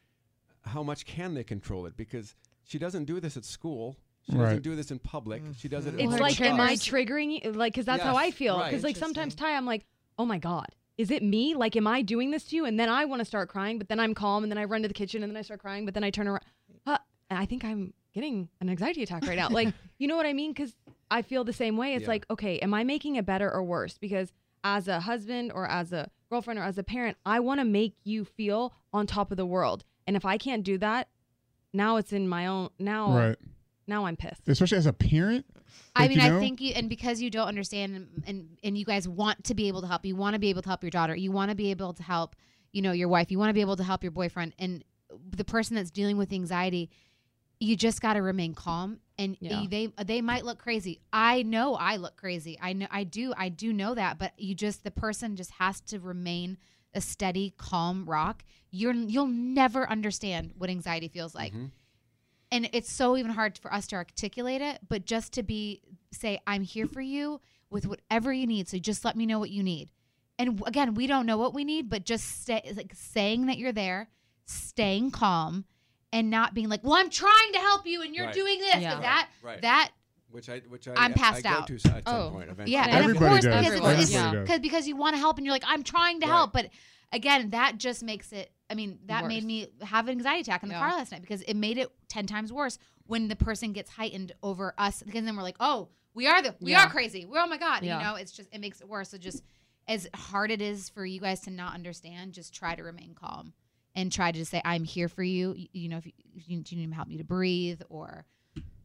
how much can they control it? Because she doesn't do this at school. She Right. doesn't do this in public. She does it. Mm-hmm. at It's like, with am I triggering you? Like, because that's how I Yes, feel. right. Because like sometimes Interesting. Ty, I'm like, oh my god, is it me? Like, am I doing this to you? And then I want to start crying, but then I'm calm, and then I run to the kitchen, and then I start crying, but then I turn around. Huh, and I think I'm getting an anxiety attack right now. like, you know what I mean? Because I feel the same way. It's Yeah. like, okay, am I making it better or worse? Because as a husband or as a girlfriend or as a parent, I want to make you feel on top of the world. And if I can't do that, now it's in my own. Now, Right. now I'm pissed. Especially as a parent. I mean, you I think you, and because you don't understand, and, and and you guys want to be able to help, you want to be able to help your daughter, you want to be able to help, you know, your wife, you want to be able to help your boyfriend, and the person that's dealing with anxiety, you just got to remain calm, and Yeah. they they might look crazy. I know I look crazy. I know I do. I do know that, but you just the person just has to remain a steady, calm rock. You're you'll never understand what anxiety feels like Mhm. and it's so even hard for us to articulate it but just to be say i'm here for you with whatever you need so just let me know what you need and again we don't know what we need but just say, like saying that you're there staying calm and not being like well i'm trying to help you and you're Right. doing this. Yeah. that Right. that Which I, which I, I'm passed I go out. to s- at some Oh. point eventually. yeah and of course does. because Everybody it's, does. it's cause, because you want to help and you're like i'm trying to Right. help but again that just makes it i mean that made me have an anxiety attack in the Yeah. car last night because it made it 10 times worse when the person gets heightened over us because then we're like oh we are the we Yeah. are crazy we're oh my god Yeah. you know it's just it makes it worse so just as hard it is for you guys to not understand just try to remain calm and try to just say i'm here for you you, you know if you, if you, do you need help me to breathe or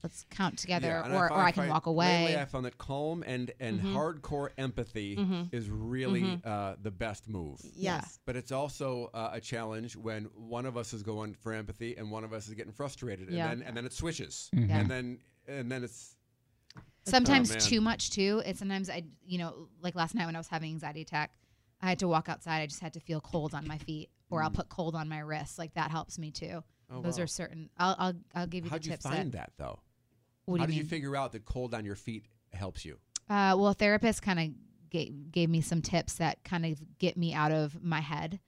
let's count together Yeah, or, found- or i can find- walk away Lately, I found that calm and and Mhm. hardcore empathy Mhm. is really Mhm. uh, the best move. yes. But it's also uh, a challenge when one of us is going for empathy and one of us is getting frustrated, and Yeah. then and then it switches, Mhm. Yeah. and then and then it's sometimes man. too much too it's sometimes i you know like last night when i was having anxiety attack i had to walk outside i just had to feel cold on my feet or i'll put cold on my wrists like that helps me too oh, those wow. are certain i'll i'll, I'll give you How'd the you find that, that though? what do How you did mean you figure out that cold on your feet helps you? uh, well a therapist kind of gave, gave me some tips that kind of get me out of my head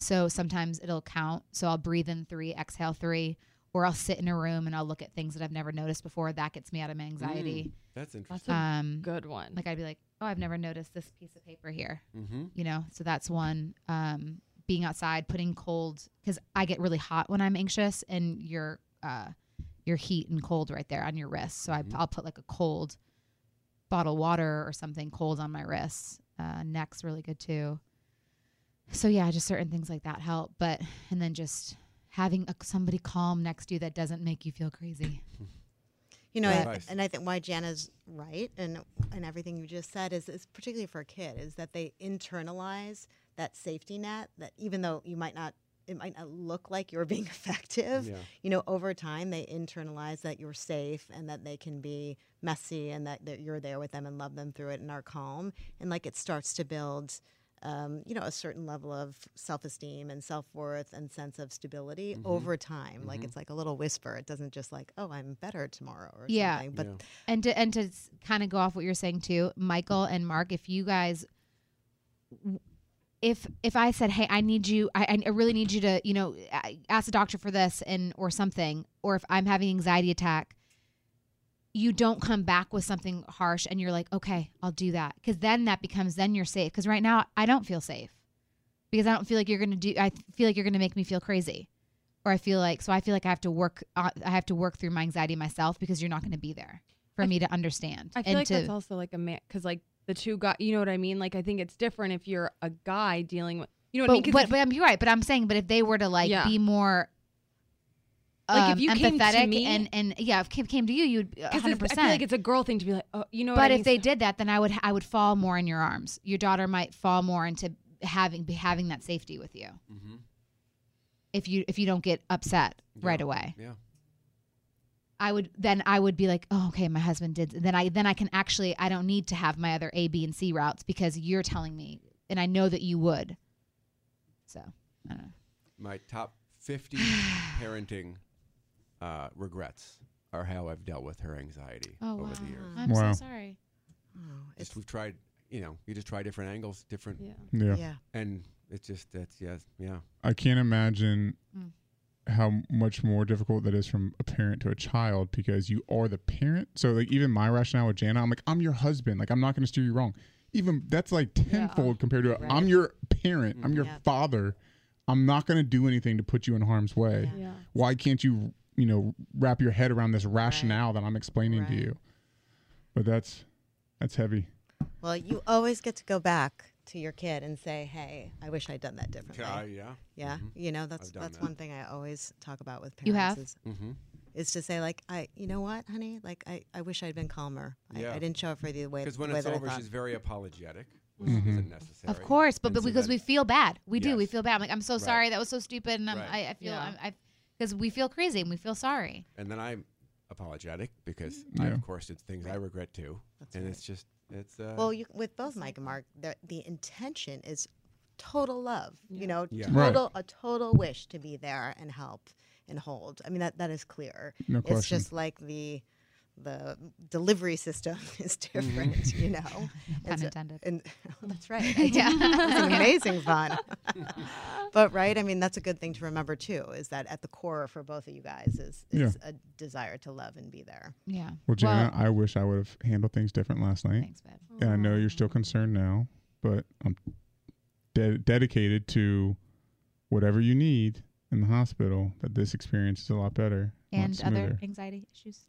so sometimes it'll count so i'll breathe in three exhale three or i'll sit in a room and i'll look at things that i've never noticed before that gets me out of my anxiety That's That's interesting. a um good one. like i'd be like oh i've never noticed this piece of paper here mm-hmm. you know so that's one um being outside putting cold because i get really hot when i'm anxious and your uh your heat and cold right there on your wrists so I, Mhm. i'll put like a cold bottle of water or something cold on my wrists. Uh neck's really good too. So yeah just certain things like that help. But and then just having a, somebody calm next to you that doesn't make you feel crazy. You know, Good I- advice. and I think why Jana's right, and and everything you just said is, is particularly for a kid, is that they internalize that safety net. That even though you might not, it might not look like you're being effective. Yeah. You know, over time they internalize that you're safe and that they can be messy and that, that you're there with them and love them through it and are calm. And like it starts to build. Um, you know, a certain level of self-esteem and self-worth and sense of stability Mhm. over time. Like Mhm. it's like a little whisper. It doesn't just like, oh, I'm better tomorrow or Yeah. something. But yeah. and to and to kind of go off what you're saying too, Michael and Mark, if you guys, if if I said, hey, I need you, I, I really need you to, you know, ask the doctor for this and or something, or if I'm having anxiety attack, you don't come back with something harsh and you're like, okay, I'll do that, because then that becomes then you're safe. Because right now I don't feel safe because I don't feel like you're gonna do. I feel like you're gonna make me feel crazy. Or I feel like so I feel like I have to work. Uh, I have to work through my anxiety myself because you're not going to be there for I- me to understand. I feel and like to, that's also like a man because like the two guys, you know what I mean? Like I think it's different if you're a guy dealing with, you know what I mean? but, if- but I'm you're right. But I'm saying, but if they were to like Yeah. be more. Like, if um, you came to empathetic me- and and yeah, if came, came to you, you'd 'cause 100. it's- I feel like it's a girl thing to be like, oh, you know. But what I if mean? they did that, then I would I would fall more in your arms. Your daughter might fall more into having be having that safety with you. Mm-hmm. If you if you don't get upset right away. Yeah. I would then I would be like, oh, okay, my husband did. Then I then I can actually I don't need to have my other A, B, and C routes because you're telling me, and I know that you would. So I don't know. My top 50 parenting uh, regrets are how I've dealt with her anxiety Oh over wow, the years. I'm Wow. so sorry. Oh, it's, Just we've tried, you know, you just try different angles, different, Yeah. Yeah. yeah. and it's just that's yes, yeah. I can't imagine Mm. How much more difficult that is from a parent to a child because you are the parent. So like even my rationale with Jana, I'm like, I'm your husband. Like I'm not gonna steer you wrong. Even that's like tenfold compared to Right. I'm your parent. I'm mm-hmm. your Yeah. father. I'm not gonna do anything to put you in harm's way. Yeah. Yeah. Why can't you, you know, wrap your head around this rationale that I'm explaining to you? But that's that's heavy. Well, you always get to go back to your kid and say, "Hey, I wish I'd done that differently." Yeah, yeah. yeah, Mhm. you know that's that's that. one thing I always talk about with parents. You have? Is, Mm-hmm. is to say like, I, you know what, honey, like I, I wish I'd been calmer. I, Yeah. I didn't show up for the way, Because the when way it's that over, she's very apologetic, which Mhm. necessary. Of course, but, but because then- we feel bad, we do. We feel bad. I'm like, I'm so Right. sorry. That was so stupid, and I'm, Right. I, I feel, Yeah. I'm, because we feel crazy and we feel sorry. And then I'm apologetic because I, of course, did things I regret too. That's and right. it's just, it's, uh, Well, you, with both Mike and Mark, the, the intention is total love. Yeah. You know, Yeah. Right. total a total wish to be there and help and hold. I mean, that that is clear. No It's question. just like the the delivery system is different. Mm-hmm. You know, Pun And so- intended. and that's right. Yeah. it's amazing fun. but right, I mean, that's a good thing to remember too. Is that at the core for both of you guys is is a desire to love and be there. Yeah. Well, Jana, I wish I would have handled things different last night. thanks, babe. And I know you're still concerned now, but I'm de- dedicated to whatever you need in the hospital. That this experience is a lot better And other anxiety issues.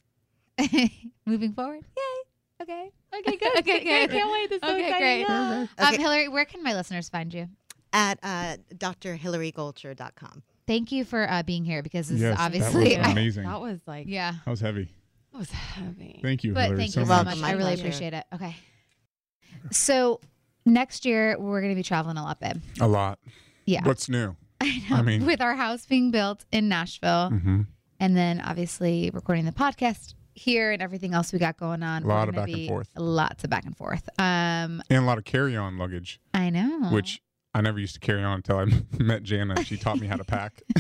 Moving forward. Yay. Okay. Okay, good. Okay, I good. can't wait. This is so Okay, exciting. great. Okay. Um, Hillary, where can my listeners find you? At uh, drhillarygoldsher.com. Thank you for uh, being here because this Yes, is that obviously. was I- amazing. That was like, yeah. That was heavy. that was heavy. Thank you, But Hillary, thank so you so much. much. I really appreciate it. Okay. So next year we're going to be traveling a lot, babe. A lot. Yeah. What's new? I know. I mean- with our house being built in Nashville, Mm-hmm. and then obviously recording the podcast here and everything else we got going on. A lot of back and forth. Lots of back and forth. Um, And a lot of carry-on luggage, I know. which I never used to carry on until I met Jana. She taught me how to pack.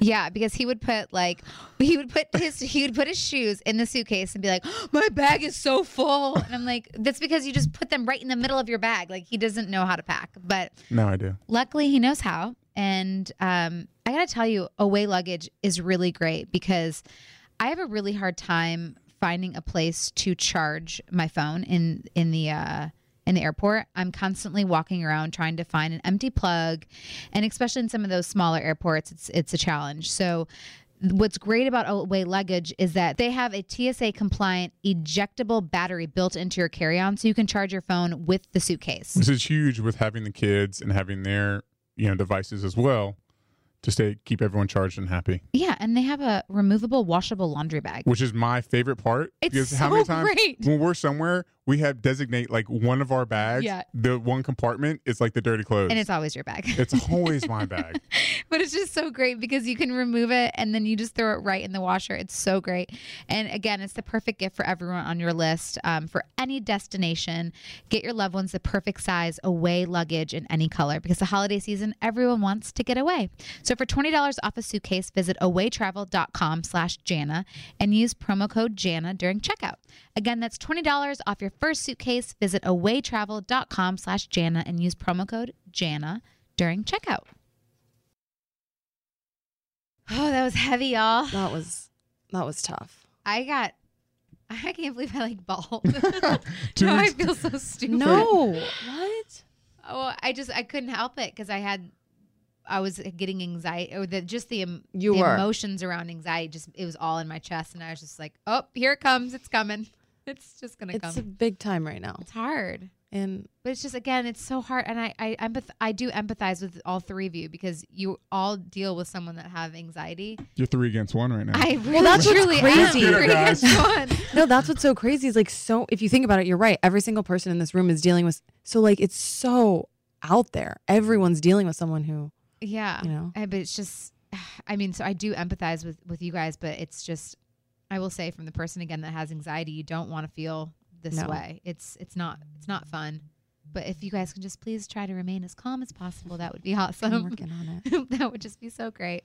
Yeah, because he would put like he would put his he would put his shoes in the suitcase and be like, "My bag is so full," and I'm like, "That's because you just put them right in the middle of your bag." Like he doesn't know how to pack, but now I do. luckily he knows how. And um, I gotta tell you, away luggage is really great because I have a really hard time finding a place to charge my phone in in the uh, in the airport. I'm constantly walking around trying to find an empty plug, and especially in some of those smaller airports, it's it's a challenge. So. What's great about away luggage is that they have a TSA compliant ejectable battery built into your carry on so you can charge your phone with the suitcase. This is huge with having the kids and having their you know devices as well to stay keep everyone charged and happy. Yeah, and they have a removable washable laundry bag. Which is my favorite part. It's because so how many times great. when we're somewhere, we have designate like one of our bags. Yeah. The one compartment is like the dirty clothes. And it's always your bag. it's always my bag. but it's just so great because you can remove it and then you just throw it right in the washer. It's so great. And again, it's the perfect gift for everyone on your list um, for any destination. Get your loved ones the perfect size away luggage in any color because the holiday season, everyone wants to get away. So for $20 off a suitcase, visit awaytravel.com slash Jana and use promo code Jana during checkout. Again, that's $20 off your first suitcase. Visit awaytravel.com slash Jana and use promo code Jana during checkout. Oh, that was heavy, y'all. That was that was tough. I got. I can't believe I like. Two now I feel so stupid. No, what? Oh, I just I couldn't help it because I had. I was getting anxiety, or the just the, You the emotions around anxiety. Just it was all in my chest, and I was just like, "Oh, here it comes! It's coming! It's just gonna come. It's a big time right now, It's hard, and but it's just again, it's so hard, and I I empath- I do empathize with all three of you because you all deal with someone that have anxiety. You're three against one right now. I really that's what's truly crazy. am. Get her, Three guys. against one. no, that's what's so crazy. Is like so. If you think about it, you're right. Every single person in this room is dealing with. So like, it's so out there. Everyone's dealing with someone who, Yeah. you know. Uh, but it's just i mean so i do empathize with with you guys but it's just i will say from the person again that has anxiety you don't want to feel this No. way it's it's not it's not fun but if you guys can just please try to remain as calm as possible that would be awesome. I'm working on it. that would just be so great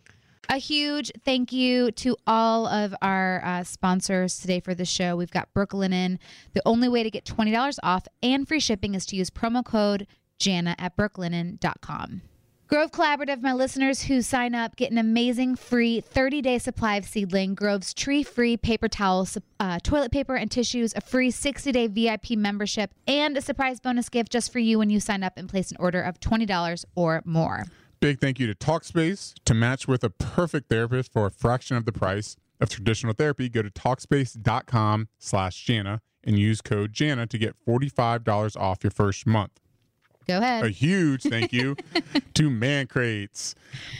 a huge thank you to all of our uh, sponsors today for the show. We've got Brooklinen. The only way to get $20 off and free shipping is to use promo code JANA at brooklinen.com. Grove Collaborative, my listeners who sign up get an amazing free 30 day supply of Seedling, Grove's tree free paper towels, uh, toilet paper, and tissues, a free 60 day VIP membership, and a surprise bonus gift just for you when you sign up and place an order of $20 or more. Big thank you to Talkspace. To match with a perfect therapist for a fraction of the price of traditional therapy, go to Talkspace.com slash Jana and use code Jana to get $45 off your first month. Go ahead. A huge thank you to Man Crates.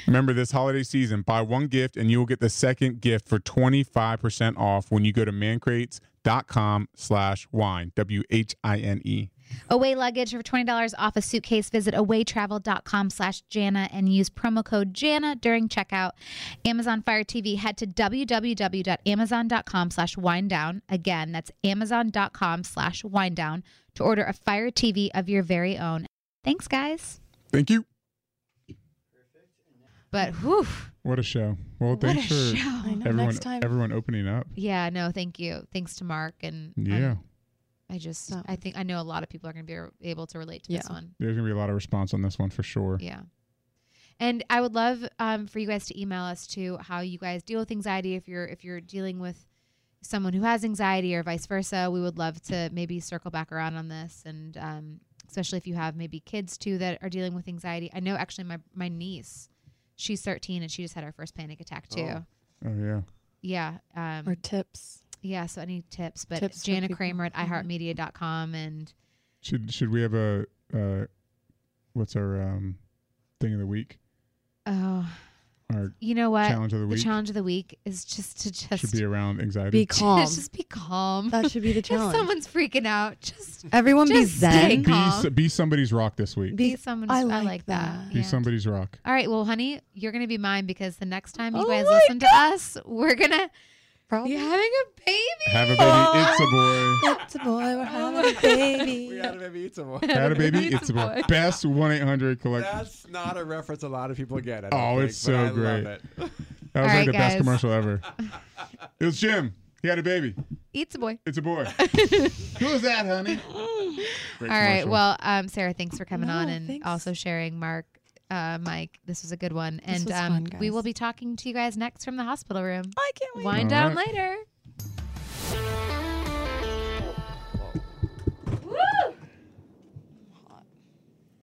Remember this holiday season, buy one gift and you will get the second gift for 25% off when you go to mancrates.com slash whine, W-H-I-N-E. Away luggage for $20 off a suitcase. Visit awaytravel.com slash Jana and use promo code Jana during checkout. Amazon Fire TV. Head to www.amazon.com slash whinedown. Again, that's amazon.com slash whinedown to order a Fire TV of your very own. Thanks, guys. Thank you. But whew, What a show. Well, what a thanks for show. Everyone Next time. everyone opening up. Yeah, no, thank you. Thanks to Mark and and Yeah. I just Oh. I think I know a lot of people are going to be able to relate to this one. There's going to be a lot of response on this one for sure. Yeah. And I would love um, for you guys to email us to how you guys deal with anxiety if you're if you're dealing with someone who has anxiety or vice versa. We would love to maybe circle back around on this and um, especially if you have maybe kids too that are dealing with anxiety. I know actually my my niece, she's 13 and she just had her first panic attack too. Oh. Oh, yeah. Yeah. Um, Or tips. yeah. So any tips? But Tips Jana. Kramer at Mhm. iHeartMedia.com and Should should we have a uh what's our um thing of the week? oh, Our you know what? challenge of the the challenge of the week is just to just should be around anxiety. Be calm. just be calm. that should be the challenge. if someone's freaking out, just Everyone be just stay zen. be, be somebody's rock this week. be Be- someone's. I I like like, that. that. Be Yeah. somebody's rock. All right, well, honey, you're gonna be mine because the next time you Oh guys my listen to us, we're gonna Probably. be having a baby. Have a baby. Oh. It's a boy. It's a boy. We're having a baby. We had a baby eat some more. Had a baby. It's a boy. Best one eight hundred collect. That's not a reference a lot of people get. I Oh, don't think, it's but so I love great. it. That was All like right, the best commercial ever. It was Jim. He had a baby. It's a boy. It's a boy. Who is that, honey? Great All right. commercial. Well, um, Sarah, thanks for coming on and thanks. also sharing. Mark, uh, Mike. This was a good one. This and um, fun, we will be talking to you guys next from the hospital room. I can't wait. Wind All down right. later.